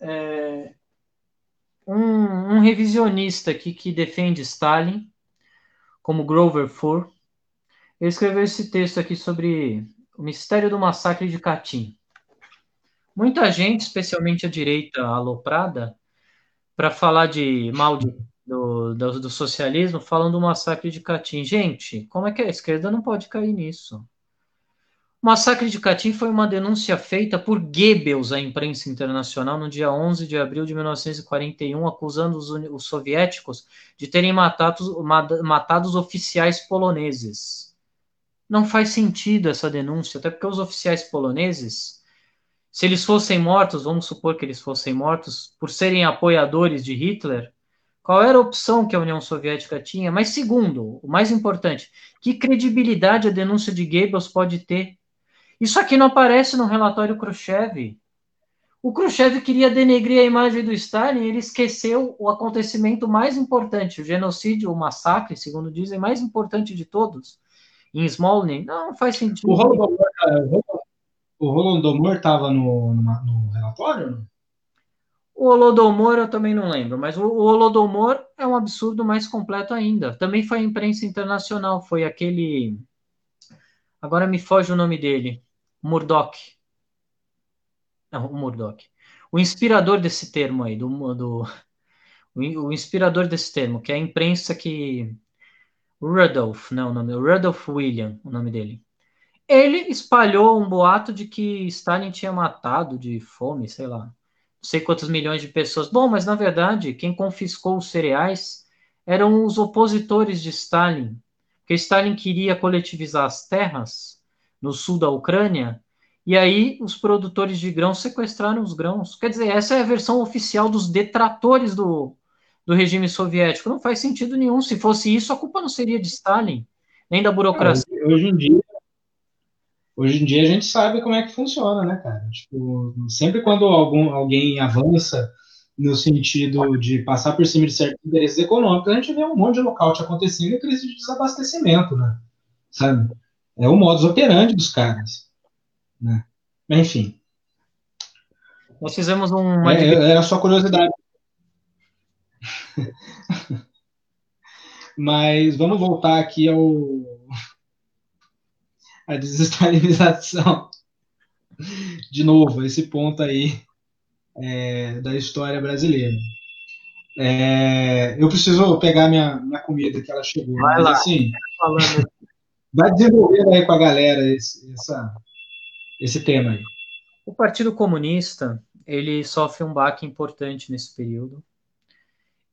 é, um, um, revisionista aqui que defende Stalin, como Grover Fur, ele escreveu esse texto aqui sobre o mistério do massacre de Katyn. Muita gente, especialmente a direita aloprada, para falar de mal de, do, do, do, socialismo, falam do massacre de Katyn. Gente, como é que a esquerda não pode cair nisso? O massacre de Katyn foi uma denúncia feita por Goebbels à imprensa internacional no dia 11 de abril de 1941, acusando os, os soviéticos de terem matado, matado os oficiais poloneses. Não faz sentido essa denúncia, até porque os oficiais poloneses, se eles fossem mortos, vamos supor que eles fossem mortos, por serem apoiadores de Hitler, qual era a opção que a União Soviética tinha? Mas, segundo, o mais importante, que credibilidade a denúncia de Goebbels pode ter isso aqui não aparece no relatório Khrushchev. O Khrushchev queria denegrir a imagem do Stalin, ele esqueceu o acontecimento mais importante, o genocídio, o massacre, segundo dizem, mais importante de todos, em Smolny. Não faz sentido. O Holodomor estava no, no, no, relatório? O Holodomor eu também não lembro, mas o, Holodomor é um absurdo mais completo ainda. Também foi a imprensa internacional, foi aquele. Agora me foge o nome dele. Murdoch. Não, o Murdoch. O inspirador desse termo aí, do, do o inspirador desse termo, que é a imprensa que Rudolph, não, o nome, Rudolph William, o nome dele. Ele espalhou um boato de que Stalin tinha matado de fome, sei lá, sei quantos milhões de pessoas. Bom, mas na verdade, quem confiscou os cereais eram os opositores de Stalin, porque Stalin queria coletivizar as terras no sul da Ucrânia, e aí os produtores de grãos sequestraram os grãos. Quer dizer, essa é a versão oficial dos detratores do, do regime soviético. Não faz sentido nenhum. Se fosse isso, a culpa não seria de Stalin, nem da burocracia. Hoje em dia, hoje em dia a gente sabe como é que funciona, né, cara? Tipo, sempre quando algum, alguém avança no sentido de passar por cima de certos interesses econômicos, a gente vê um monte de lockout acontecendo e crise de desabastecimento, né? Sabe? É o modus operandi dos caras. Né? Enfim. Nós fizemos uma. É, era só curiosidade. Mas vamos voltar aqui ao a desestalinização. De novo, esse ponto aí é, da história brasileira. É, eu preciso pegar minha, minha comida que ela chegou. Vai mas, lá. Assim, vai desenvolvendo aí com a galera esse, essa, esse tema aí. O Partido Comunista ele sofre um baque importante nesse período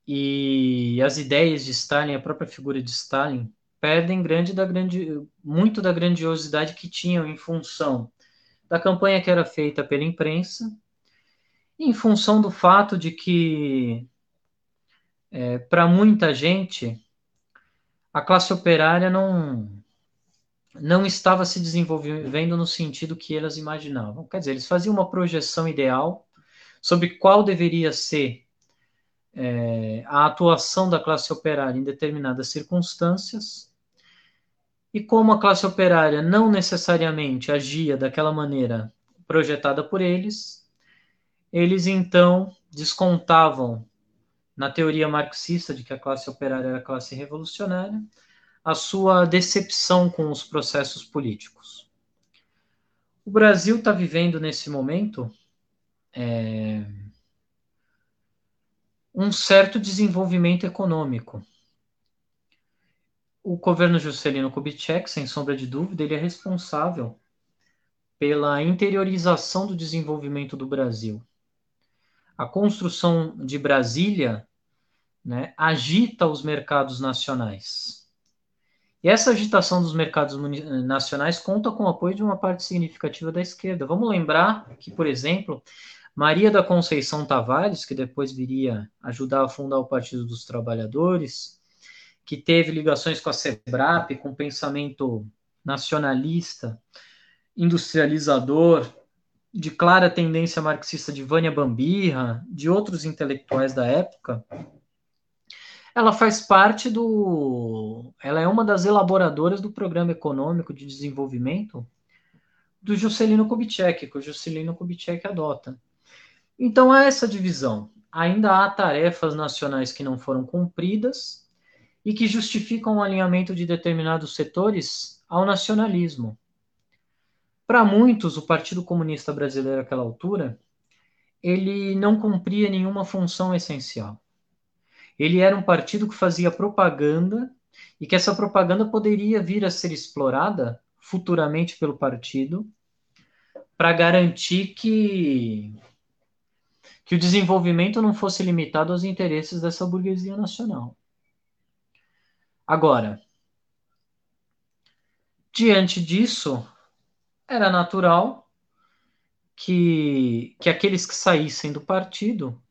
e as ideias de Stalin, a própria figura de Stalin, perdem grande da grande, muito da grandiosidade que tinham em função da campanha que era feita pela imprensa em função do fato de que, é, para muita gente, a classe operária não, não estava se desenvolvendo no sentido que elas imaginavam. Quer dizer, eles faziam uma projeção ideal sobre qual deveria ser é, a atuação da classe operária em determinadas circunstâncias, e como a classe operária não necessariamente agia daquela maneira projetada por eles, eles então descontavam na teoria marxista de que a classe operária era a classe revolucionária, a sua decepção com os processos políticos. O Brasil está vivendo nesse momento é, um certo desenvolvimento econômico. O governo Juscelino Kubitschek, sem sombra de dúvida, ele é responsável pela interiorização do desenvolvimento do Brasil a construção de Brasília né, agita os mercados nacionais. E essa agitação dos mercados nacionais conta com o apoio de uma parte significativa da esquerda. Vamos lembrar que, por exemplo, Maria da Conceição Tavares, que depois viria ajudar a fundar o Partido dos Trabalhadores, que teve ligações com a SEBRAP, com pensamento nacionalista, industrializador, de clara tendência marxista de Vânia Bambirra, de outros intelectuais da época, ela faz parte do. Ela é uma das elaboradoras do programa econômico de desenvolvimento do Juscelino Kubitschek, que o Juscelino Kubitschek adota. Então há essa divisão. Ainda há tarefas nacionais que não foram cumpridas e que justificam o alinhamento de determinados setores ao nacionalismo. Para muitos, o Partido Comunista Brasileiro àquela altura, ele não cumpria nenhuma função essencial. Ele era um partido que fazia propaganda e que essa propaganda poderia vir a ser explorada futuramente pelo partido para garantir que que o desenvolvimento não fosse limitado aos interesses dessa burguesia nacional. Agora, diante disso, era natural que, que aqueles que saíssem do partido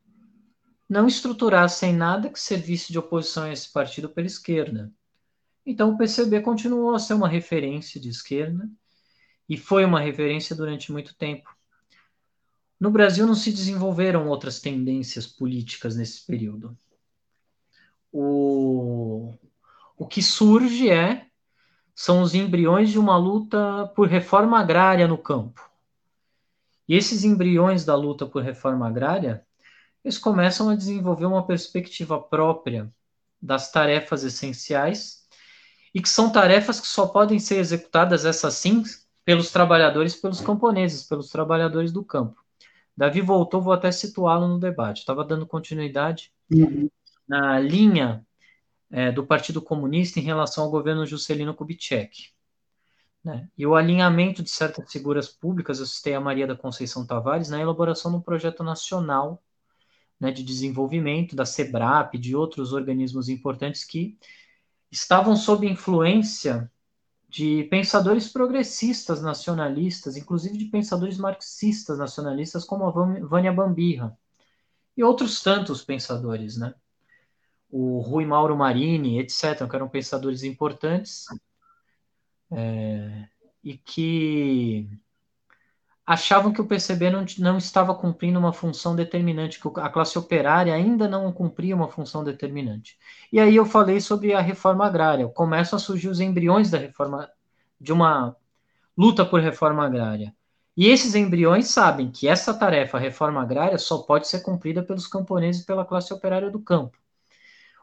não estruturassem nada que servisse de oposição a esse partido pela esquerda. Então o PCB continuou a ser uma referência de esquerda e foi uma referência durante muito tempo. No Brasil não se desenvolveram outras tendências políticas nesse período. O, o que surge é são os embriões de uma luta por reforma agrária no campo. E esses embriões da luta por reforma agrária, eles começam a desenvolver uma perspectiva própria das tarefas essenciais e que são tarefas que só podem ser executadas essas sim pelos trabalhadores, pelos camponeses, pelos trabalhadores do campo. Davi voltou, vou até situá-lo no debate. Estava dando continuidade uhum. na linha é, do Partido Comunista em relação ao governo Juscelino Kubitschek. né? e o alinhamento de certas figuras públicas, eu citei a Maria da Conceição Tavares, na elaboração do projeto nacional né, de desenvolvimento da SEBRAP, de outros organismos importantes que estavam sob influência de pensadores progressistas nacionalistas, inclusive de pensadores marxistas nacionalistas, como a Vânia Bambirra, e outros tantos pensadores, né? O Rui Mauro Marini, etc., que eram pensadores importantes, é, e que achavam que o PCB não, não estava cumprindo uma função determinante, que a classe operária ainda não cumpria uma função determinante. E aí eu falei sobre a reforma agrária. Começam a surgir os embriões da reforma, de uma luta por reforma agrária. E esses embriões sabem que essa tarefa, a reforma agrária, só pode ser cumprida pelos camponeses e pela classe operária do campo.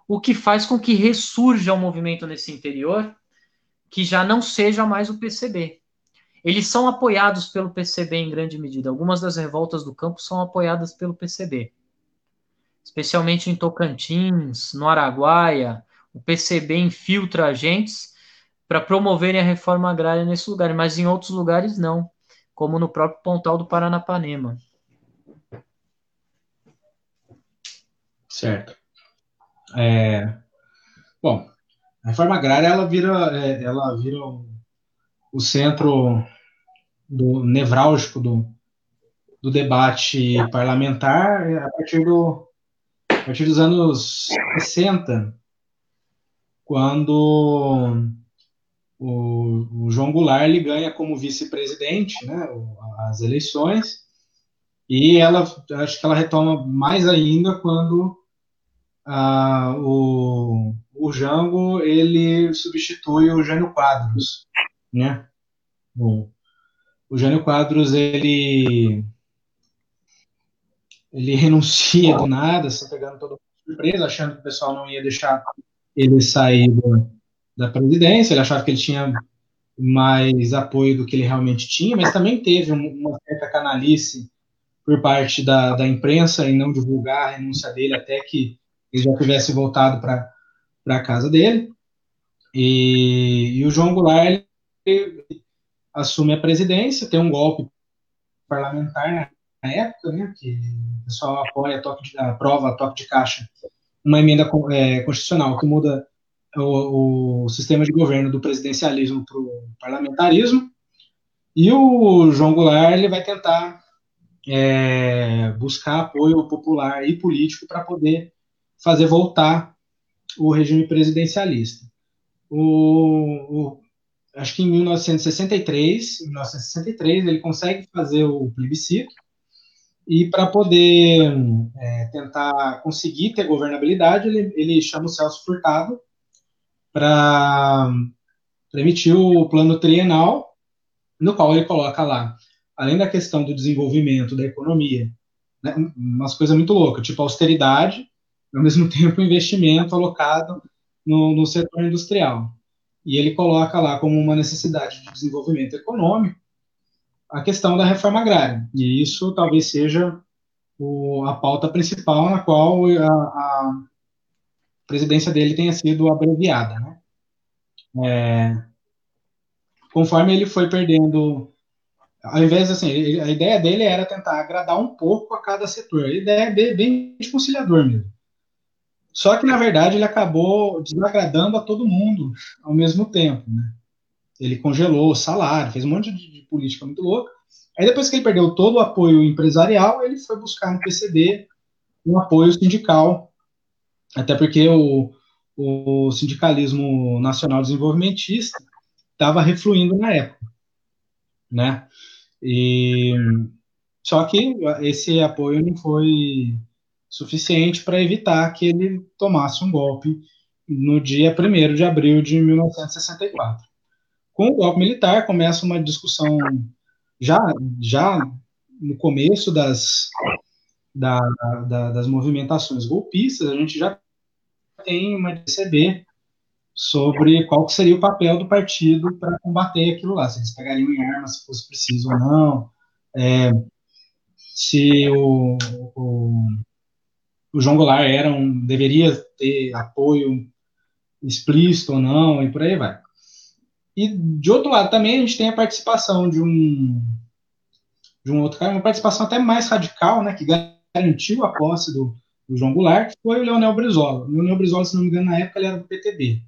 O que faz com que ressurja um movimento nesse interior que já não seja mais o PCB, eles são apoiados pelo PCB em grande medida. Algumas das revoltas do campo são apoiadas pelo PCB, especialmente em Tocantins, no Araguaia. O PCB infiltra agentes para promoverem a reforma agrária nesse lugar, mas em outros lugares não, como no próprio Pontal do Paranapanema. Certo. É, bom, a reforma agrária ela vira, é, ela vira o centro do nevrálgico do, do debate parlamentar a partir, do, a partir dos anos 60, quando o, o, João Goulart ele ganha como vice-presidente né, as eleições, e ela acho que ela retoma mais ainda quando ah, o, o Jango ele substitui o Jânio Quadros, né? O, o Jânio Quadros ele ele renuncia do nada, assim, pegando todo mundo surpresa, achando que o pessoal não ia deixar ele sair do, da presidência, ele achava que ele tinha mais apoio do que ele realmente tinha, mas também teve uma certa canalice por parte da, da imprensa em não divulgar a renúncia dele até que ele já tivesse voltado para a casa dele. E, e, o João Goulart ele, assume a presidência, tem um golpe parlamentar na época, né, que o pessoal apoia, toque de, aprova toque de caixa, uma emenda é, constitucional que muda o, o, sistema de governo do presidencialismo para o parlamentarismo, e o João Goulart ele vai tentar é, buscar apoio popular e político para poder fazer voltar o regime presidencialista. O, o, acho que em 1963, 1963 ele consegue fazer o plebiscito e para poder é, tentar conseguir ter governabilidade, ele, ele chama o Celso Furtado para emitir o plano trienal, no qual ele coloca lá, além da questão do desenvolvimento da economia, né, umas coisas muito loucas, tipo austeridade, ao mesmo tempo investimento alocado no, no setor industrial e ele coloca lá como uma necessidade de desenvolvimento econômico a questão da reforma agrária. E isso talvez seja o, a pauta principal na qual a, a, presidência dele tenha sido abreviada. Né? É, conforme ele foi perdendo, ao invés assim, a ideia dele era tentar agradar um pouco a cada setor. A ideia é bem, bem conciliador mesmo. Só que, na verdade, ele acabou desagradando a todo mundo ao mesmo tempo. Né? Ele congelou o salário, fez um monte de, de, política muito louca. Aí, depois que ele perdeu todo o apoio empresarial, ele foi buscar no PCB um apoio sindical, até porque o, o sindicalismo nacional desenvolvimentista estava refluindo na época. Né? E, só que esse apoio não foi suficiente para evitar que ele tomasse um golpe no dia 1 de abril de 1964. Com o golpe militar, começa uma discussão já, já no começo das, da, da, das movimentações golpistas, a gente já tem uma DCB sobre qual seria o papel do partido para combater aquilo lá, se eles pegariam em armas se fosse preciso ou não, é, se o, o o João Goulart era um, deveria ter apoio explícito ou não, e por aí vai. E de outro lado também a gente tem a participação de um de um outro cara, uma participação até mais radical, né, que garantiu a posse do, do João Goulart, que foi o Leonel Brizola. O Leonel Brizola, se não me engano, na época ele era do PTB.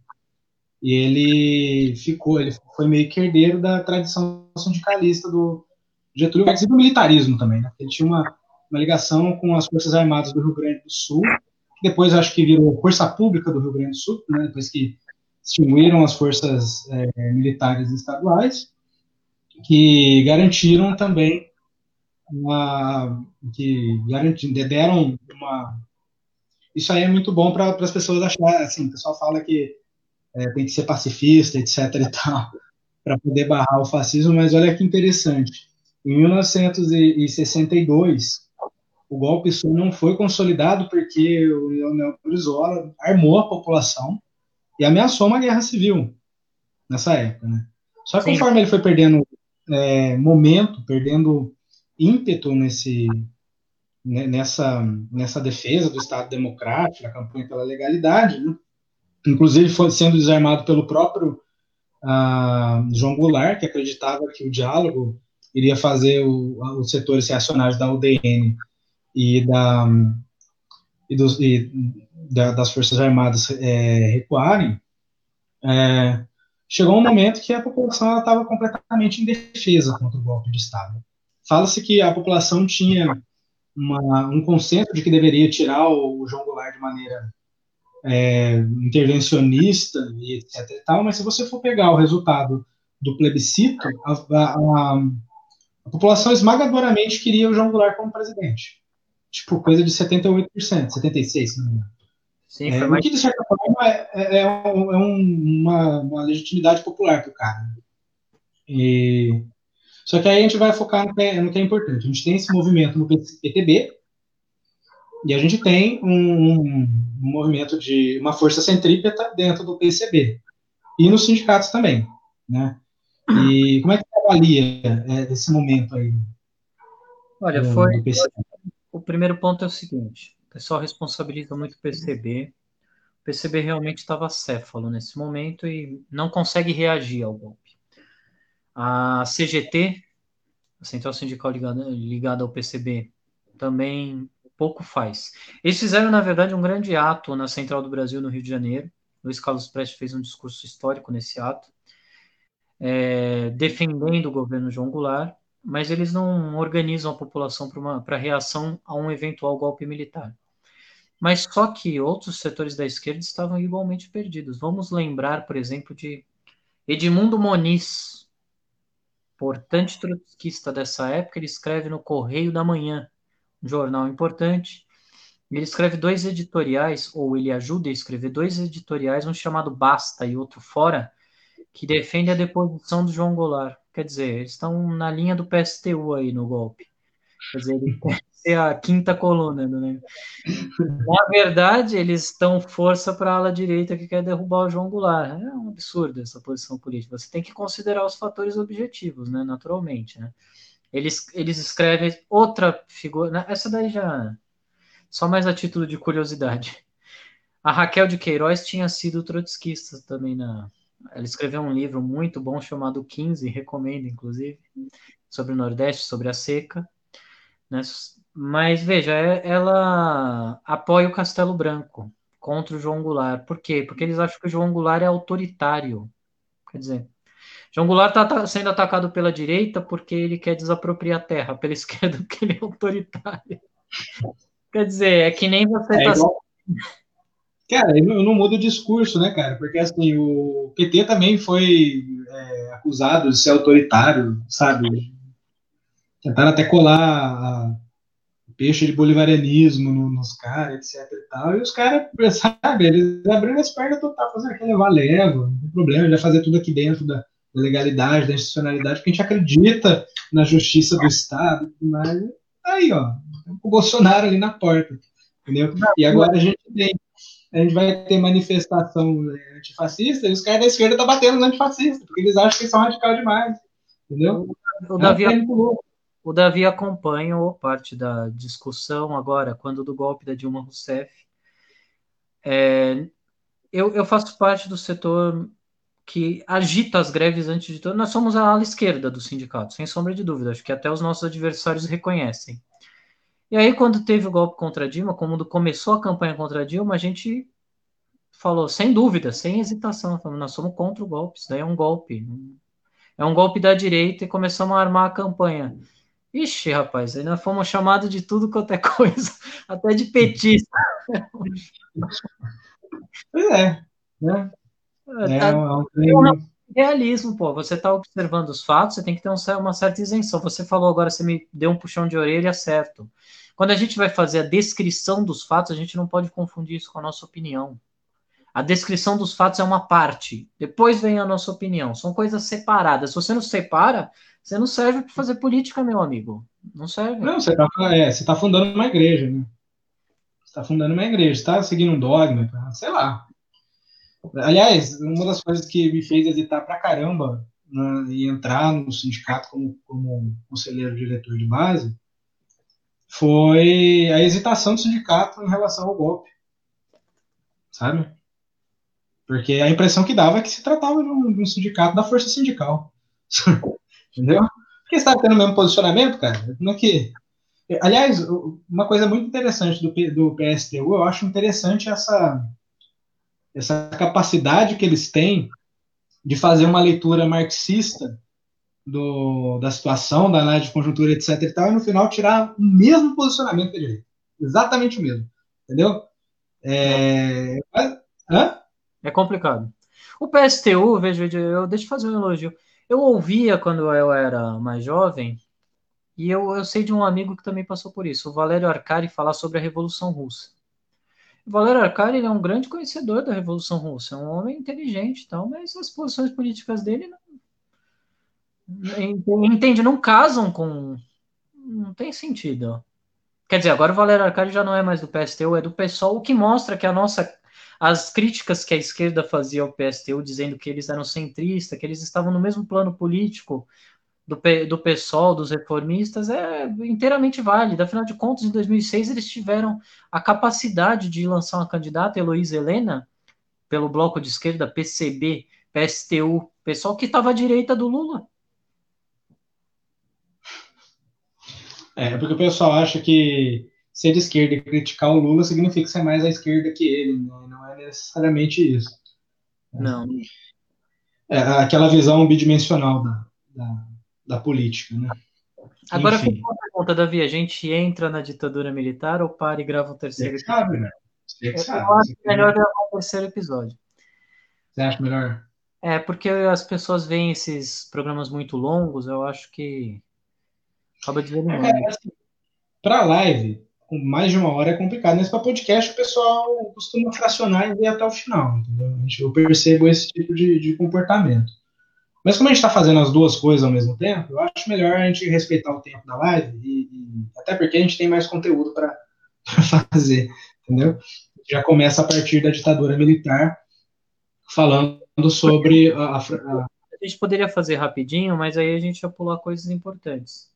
E ele ficou, ele foi meio que herdeiro da tradição sindicalista do Getúlio Vargas e do militarismo também, né? Ele tinha uma, uma ligação com as Forças Armadas do Rio Grande do Sul, que depois acho que virou Força Pública do Rio Grande do Sul, né? depois que extinguiram as forças é, militares estaduais, que garantiram também uma, que garantiram, deram uma isso aí é muito bom para as pessoas achar, assim, o pessoal fala que é, tem que ser pacifista, etc e tal, para poder barrar o fascismo, mas olha que interessante. Em 1962, o golpe sul não foi consolidado porque o Leonel Brizola armou a população e ameaçou uma guerra civil nessa época, né? Só que Sim. conforme ele foi perdendo é, momento, perdendo ímpeto nesse, né, nessa, nessa defesa do Estado Democrático, da campanha pela legalidade, né? inclusive foi sendo desarmado pelo próprio uh, João Goulart, que acreditava que o diálogo iria fazer o, os setores reacionários da UDN e, da, e, dos, e da, das Forças Armadas é, recuarem, é, chegou um momento que a população estava completamente indefesa contra o golpe de Estado. Fala-se que a população tinha uma, um consenso de que deveria tirar o João Goulart de maneira é, intervencionista e etc. E tal, mas se você for pegar o resultado do plebiscito, a, a, a população esmagadoramente queria o João Goulart como presidente. Tipo, coisa de 78%, 76%, se não me engano. Sim, é, mais... O que, de certa forma, é, é, é um, uma, uma, legitimidade popular para o cara. E... Só que aí a gente vai focar no que, é, no que, é, importante. A gente tem esse movimento no PTB, e a gente tem um, um, movimento de uma força centrípeta dentro do PCB e nos sindicatos também, né? E como é que você avalia é, esse momento aí? Olha, foi o primeiro ponto é o seguinte: o pessoal responsabiliza muito o PCB. O PCB realmente estava céfalo nesse momento e não consegue reagir ao golpe. A CGT, a Central Sindical ligada, ligada ao PCB, também pouco faz. Eles fizeram, na verdade, um grande ato na Central do Brasil, no Rio de Janeiro. Luiz Carlos Prestes fez um discurso histórico nesse ato, é, defendendo o governo João Goulart, mas eles não organizam a população para reação a um eventual golpe militar. Mas só que outros setores da esquerda estavam igualmente perdidos. Vamos lembrar, por exemplo, de Edmundo Moniz, importante trotskista dessa época, ele escreve no Correio da Manhã, jornal importante. Ele escreve dois editoriais, ou ele ajuda a escrever dois editoriais, um chamado Basta e outro Fora, que defende a deposição do João Goulart. Quer dizer, eles estão na linha do PSTU aí no golpe. Quer dizer, ele quer ser a quinta coluna do negócio. Na verdade, eles estão força para a ala direita que quer derrubar o João Goulart. É um absurdo essa posição política. Você tem que considerar os fatores objetivos, né? Naturalmente, né? Eles, eles escrevem outra figura. Né, essa daí já. Só mais a título de curiosidade. A Raquel de Queiroz tinha sido trotskista também na. Ela escreveu um livro muito bom chamado 15, recomendo, inclusive, sobre o Nordeste, sobre a seca. Né? Mas veja, é, ela apoia o Castelo Branco contra o João Goulart. Por quê? Porque eles acham que o João Goulart é autoritário. Quer dizer, João Goulart está sendo atacado pela direita porque ele quer desapropriar a terra, pela esquerda porque ele é autoritário. Quer dizer, é que nem você está. É igual... Cara, eu não mudo o discurso, né, cara? Porque assim, o PT também foi é, acusado de ser autoritário, sabe? Tentaram até colar peixe de bolivarianismo nos caras, etc e tal. E os caras, sabe, eles abriram as pernas total, fazendo aquele levar leva, não tem problema, já fazer tudo aqui dentro da, da legalidade, da institucionalidade, porque a gente acredita na justiça do Estado mais. Aí, ó, o Bolsonaro ali na porta, entendeu? E agora a gente tem, a gente vai ter manifestação antifascista e os caras da esquerda estão tá batendo nos antifascistas, porque eles acham que são radical demais, entendeu? O Davi, é o Davi acompanha parte da discussão agora, quando do golpe da Dilma Rousseff. É, eu, eu faço parte do setor que agita as greves antes de tudo. Nós somos a ala esquerda do sindicato, sem sombra de dúvida. Acho que até os nossos adversários reconhecem. E aí, quando teve o golpe contra Dilma, quando começou a campanha contra Dilma, a gente falou, sem dúvida, sem hesitação, falou, nós somos contra o golpe, isso daí é um golpe. É um golpe da direita e começamos a armar a campanha. Ixi, rapaz, aí nós fomos chamados de tudo quanto é coisa, até de petista. Pois é, né? É, tá, é um realismo, pô. Você está observando os fatos, você tem que ter uma certa isenção. Você falou agora, você me deu um puxão de orelha certo. Quando a gente vai fazer a descrição dos fatos, a gente não pode confundir isso com a nossa opinião. A descrição dos fatos é uma parte, depois vem a nossa opinião. São coisas separadas. Se você não separa, você não serve para fazer política, meu amigo. Não serve. Não, você está é, tá fundando uma igreja, né? Você está fundando uma igreja, está seguindo um dogma, sei lá. Aliás, uma das coisas que me fez hesitar pra caramba né, e entrar no sindicato como, como conselheiro diretor de base foi a hesitação do sindicato em relação ao golpe. Sabe? Porque a impressão que dava é que se tratava de um, de um sindicato da força sindical. Entendeu? Porque estava tendo o mesmo posicionamento, cara. Não é que... Aliás, uma coisa muito interessante do, do PSTU, eu acho interessante essa, essa capacidade que eles têm de fazer uma leitura marxista do, da situação, da análise de conjuntura, etc. e tal, e no final tirar o mesmo posicionamento que a direita. Exatamente o mesmo. Entendeu? É, hã? É complicado. O PSTU, veja, eu deixa eu fazer um elogio. Eu ouvia quando eu era mais jovem, e eu, eu sei de um amigo que também passou por isso, o Valério Arcari, falar sobre a Revolução Russa. O Valério Arcari é um grande conhecedor da Revolução Russa, é um homem inteligente, tal, mas as posições políticas dele não, entende, não casam com. Não tem sentido. Quer dizer, agora o Valério Arcari já não é mais do PSTU, é do PSOL, o que mostra que a nossa as críticas que a esquerda fazia ao PSTU, dizendo que eles eram centristas, que eles estavam no mesmo plano político do, do PSOL, dos reformistas, é inteiramente válida. Afinal de contas, em 2006, eles tiveram a capacidade de lançar uma candidata, Heloísa Helena, pelo bloco de esquerda, PCB, PSTU, pessoal que estava à direita do Lula. É, porque o pessoal acha que ser de esquerda e criticar o Lula significa ser mais à esquerda que ele. Né? Não é necessariamente isso. Não. É aquela visão bidimensional da, da, da política, né? Agora fica uma pergunta, Davi, a gente entra na ditadura militar ou para e grava o terceiro episódio? Sabe, né? Você sabe. Eu acho melhor gravar o terceiro episódio. Você acha melhor? É, porque as pessoas veem esses programas muito longos, eu acho que acaba desanimando. É, assim, para live, com mais de uma hora é complicado. Mas para podcast o pessoal costuma fracionar e ver até o final. Entendeu? Eu percebo esse tipo de, de comportamento. Mas como a gente está fazendo as duas coisas ao mesmo tempo, eu acho melhor a gente respeitar o tempo da live, e, e até porque a gente tem mais conteúdo para fazer, entendeu? Já começa a partir da ditadura militar, falando sobre a, a, a... a gente poderia fazer rapidinho, mas aí a gente ia pular coisas importantes.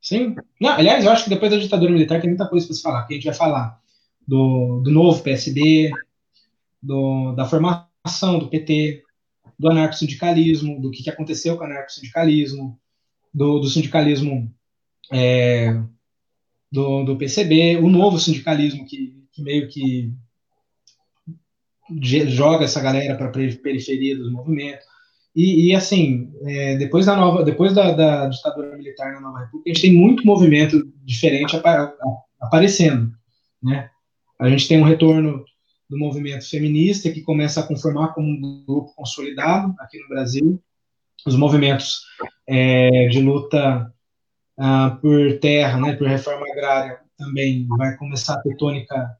Sim. Não, aliás, eu acho que depois da ditadura militar tem muita coisa para se falar. Que a gente vai falar do, do novo PSB, do, da formação do PT, do anarcossindicalismo, do que, que aconteceu com o anarcossindicalismo, do, do sindicalismo é, do, do PCB, o novo sindicalismo que, que meio que joga essa galera para periferia dos movimentos. E, e assim, é, depois da nova, depois da, da, ditadura militar na Nova República, a gente tem muito movimento diferente aparecendo, né? A gente tem um retorno do movimento feminista que começa a conformar como um grupo consolidado aqui no Brasil. Os movimentos é, de luta ah, por terra, né, por reforma agrária, também vai começar a ter tônica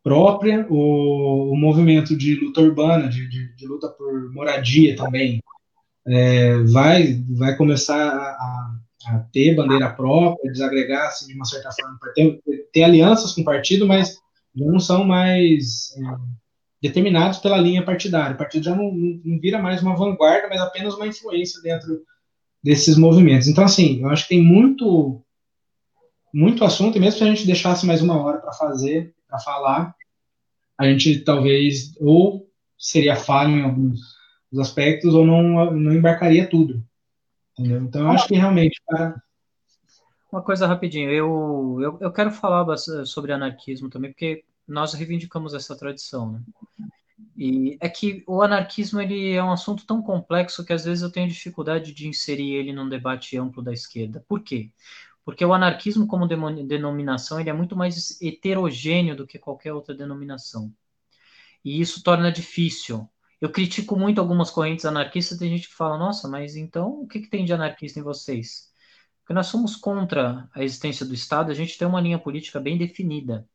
própria, o, o movimento de luta urbana, de, de, de luta por moradia também, é, vai, vai começar a, a, ter bandeira própria, desagregar assim, de uma certa forma, ter, ter alianças com o partido, mas já não são mais é, determinados pela linha partidária. O partido já não, não, vira mais uma vanguarda, mas apenas uma influência dentro desses movimentos. Então, assim, eu acho que tem muito muito assunto, e mesmo se a gente deixasse mais uma hora para fazer, para falar, a gente talvez ou seria falho em alguns aspectos ou não, não embarcaria tudo. Entendeu? Então, eu acho que realmente. Cara... Uma coisa rapidinho, eu, eu, eu quero falar sobre anarquismo também, porque nós reivindicamos essa tradição, né? E é que o anarquismo ele é um assunto tão complexo que às vezes eu tenho dificuldade de inserir ele num debate amplo da esquerda. Por quê? Porque o anarquismo como denominação ele é muito mais heterogêneo do que qualquer outra denominação. E isso torna difícil. Eu critico muito algumas correntes anarquistas, tem gente que fala, nossa, mas então o que, que tem de anarquista em vocês? Porque nós somos contra a existência do Estado, a gente tem uma linha política bem definida.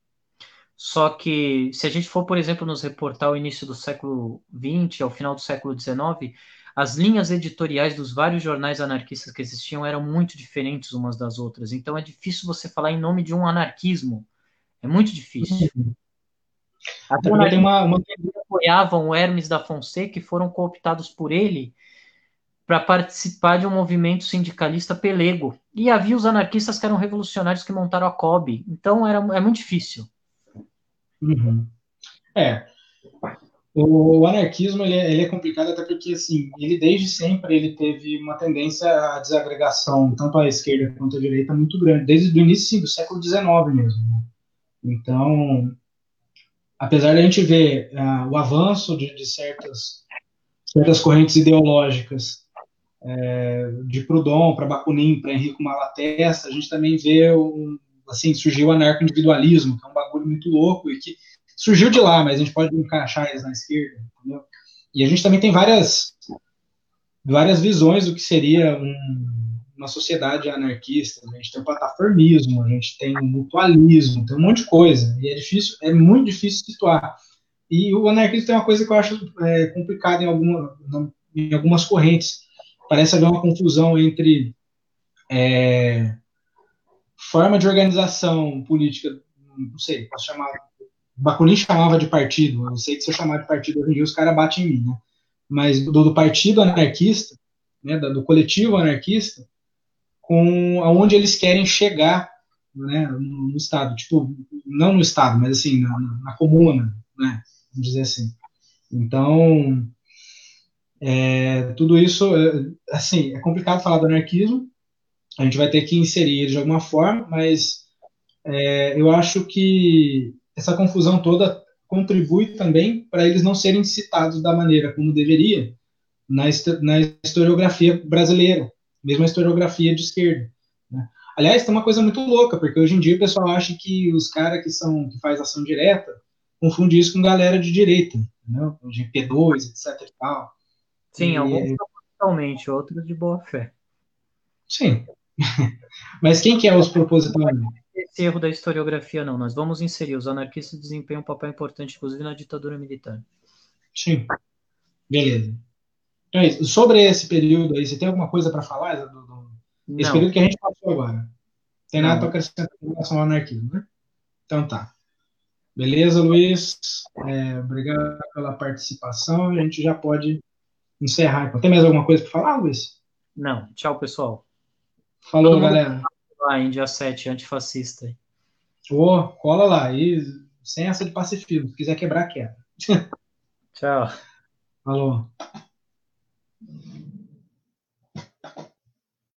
Só que, se a gente for, por exemplo, nos reportar ao início do século XX, ao final do século XIX, as linhas editoriais dos vários jornais anarquistas que existiam eram muito diferentes umas das outras. Então é difícil você falar em nome de um anarquismo. É muito difícil. Até tem uma, uma... apoiavam o Hermes da Fonseca e foram cooptados por ele para participar de um movimento sindicalista pelego. E havia os anarquistas que eram revolucionários que montaram a COB. Então era, é muito difícil. Uhum. É. O anarquismo ele é, ele é, complicado até porque assim ele desde sempre ele teve uma tendência à desagregação tanto à esquerda quanto à direita muito grande desde o início sim, do século XIX mesmo. Né? Então, apesar de a gente ver uh, o avanço de, de, certas certas correntes ideológicas é, de Proudhon para Bakunin para Henrico Malatesta, a gente também vê um, assim, surgiu o anarco-individualismo, que é um bagulho muito louco e que surgiu de lá, mas a gente pode encaixar eles na esquerda, entendeu? E a gente também tem várias, várias visões do que seria um, uma sociedade anarquista. Né? A gente tem o plataformismo, a gente tem o mutualismo, tem um monte de coisa. E é difícil, é muito difícil situar. E o anarquismo tem uma coisa que eu acho é, complicada em, alguma, em algumas correntes. Parece haver uma confusão entre é, forma de organização política, não sei, posso chamar. Bakunin chamava de partido, eu sei que se eu chamar de partido hoje em dia os caras batem em mim, né? Mas do, do partido anarquista, né, do coletivo anarquista, com aonde eles querem chegar né, no, no, Estado. Tipo, não no Estado, mas assim, na, na comuna, né? Vamos dizer assim. Então, é, tudo isso, é, assim, é complicado falar do anarquismo, a gente vai ter que inserir ele de alguma forma, mas é, eu acho que essa confusão toda contribui também para eles não serem citados da maneira como deveria na, na historiografia brasileira, mesmo a historiografia de esquerda. Né? Aliás, tem uma coisa muito louca, porque hoje em dia o pessoal acha que os caras que são que faz ação direta confundem isso com galera de direita, entendeu? de P2, etc. E tal. Sim, e, alguns totalmente, outros de boa fé. Sim, Mas quem que é os propositalmente? Esse erro da historiografia, não. Nós vamos inserir. Os anarquistas desempenham um papel importante, inclusive, na ditadura militar. Sim. Beleza. Então é isso. Sobre esse período aí, você tem alguma coisa para falar? Do, do... Esse período que a gente passou agora. Tem nada para acrescentar em relação ao anarquismo, né? Então tá. Beleza, Luiz? É, obrigado pela participação. A gente já pode encerrar. Tem mais alguma coisa para falar, Luiz? Não. Tchau, pessoal. Falou, galera. Lá em dia 7, antifascista. Ô, cola lá. E sem essa de pacifismo. Se quiser quebrar, quebra. Tchau. Falou.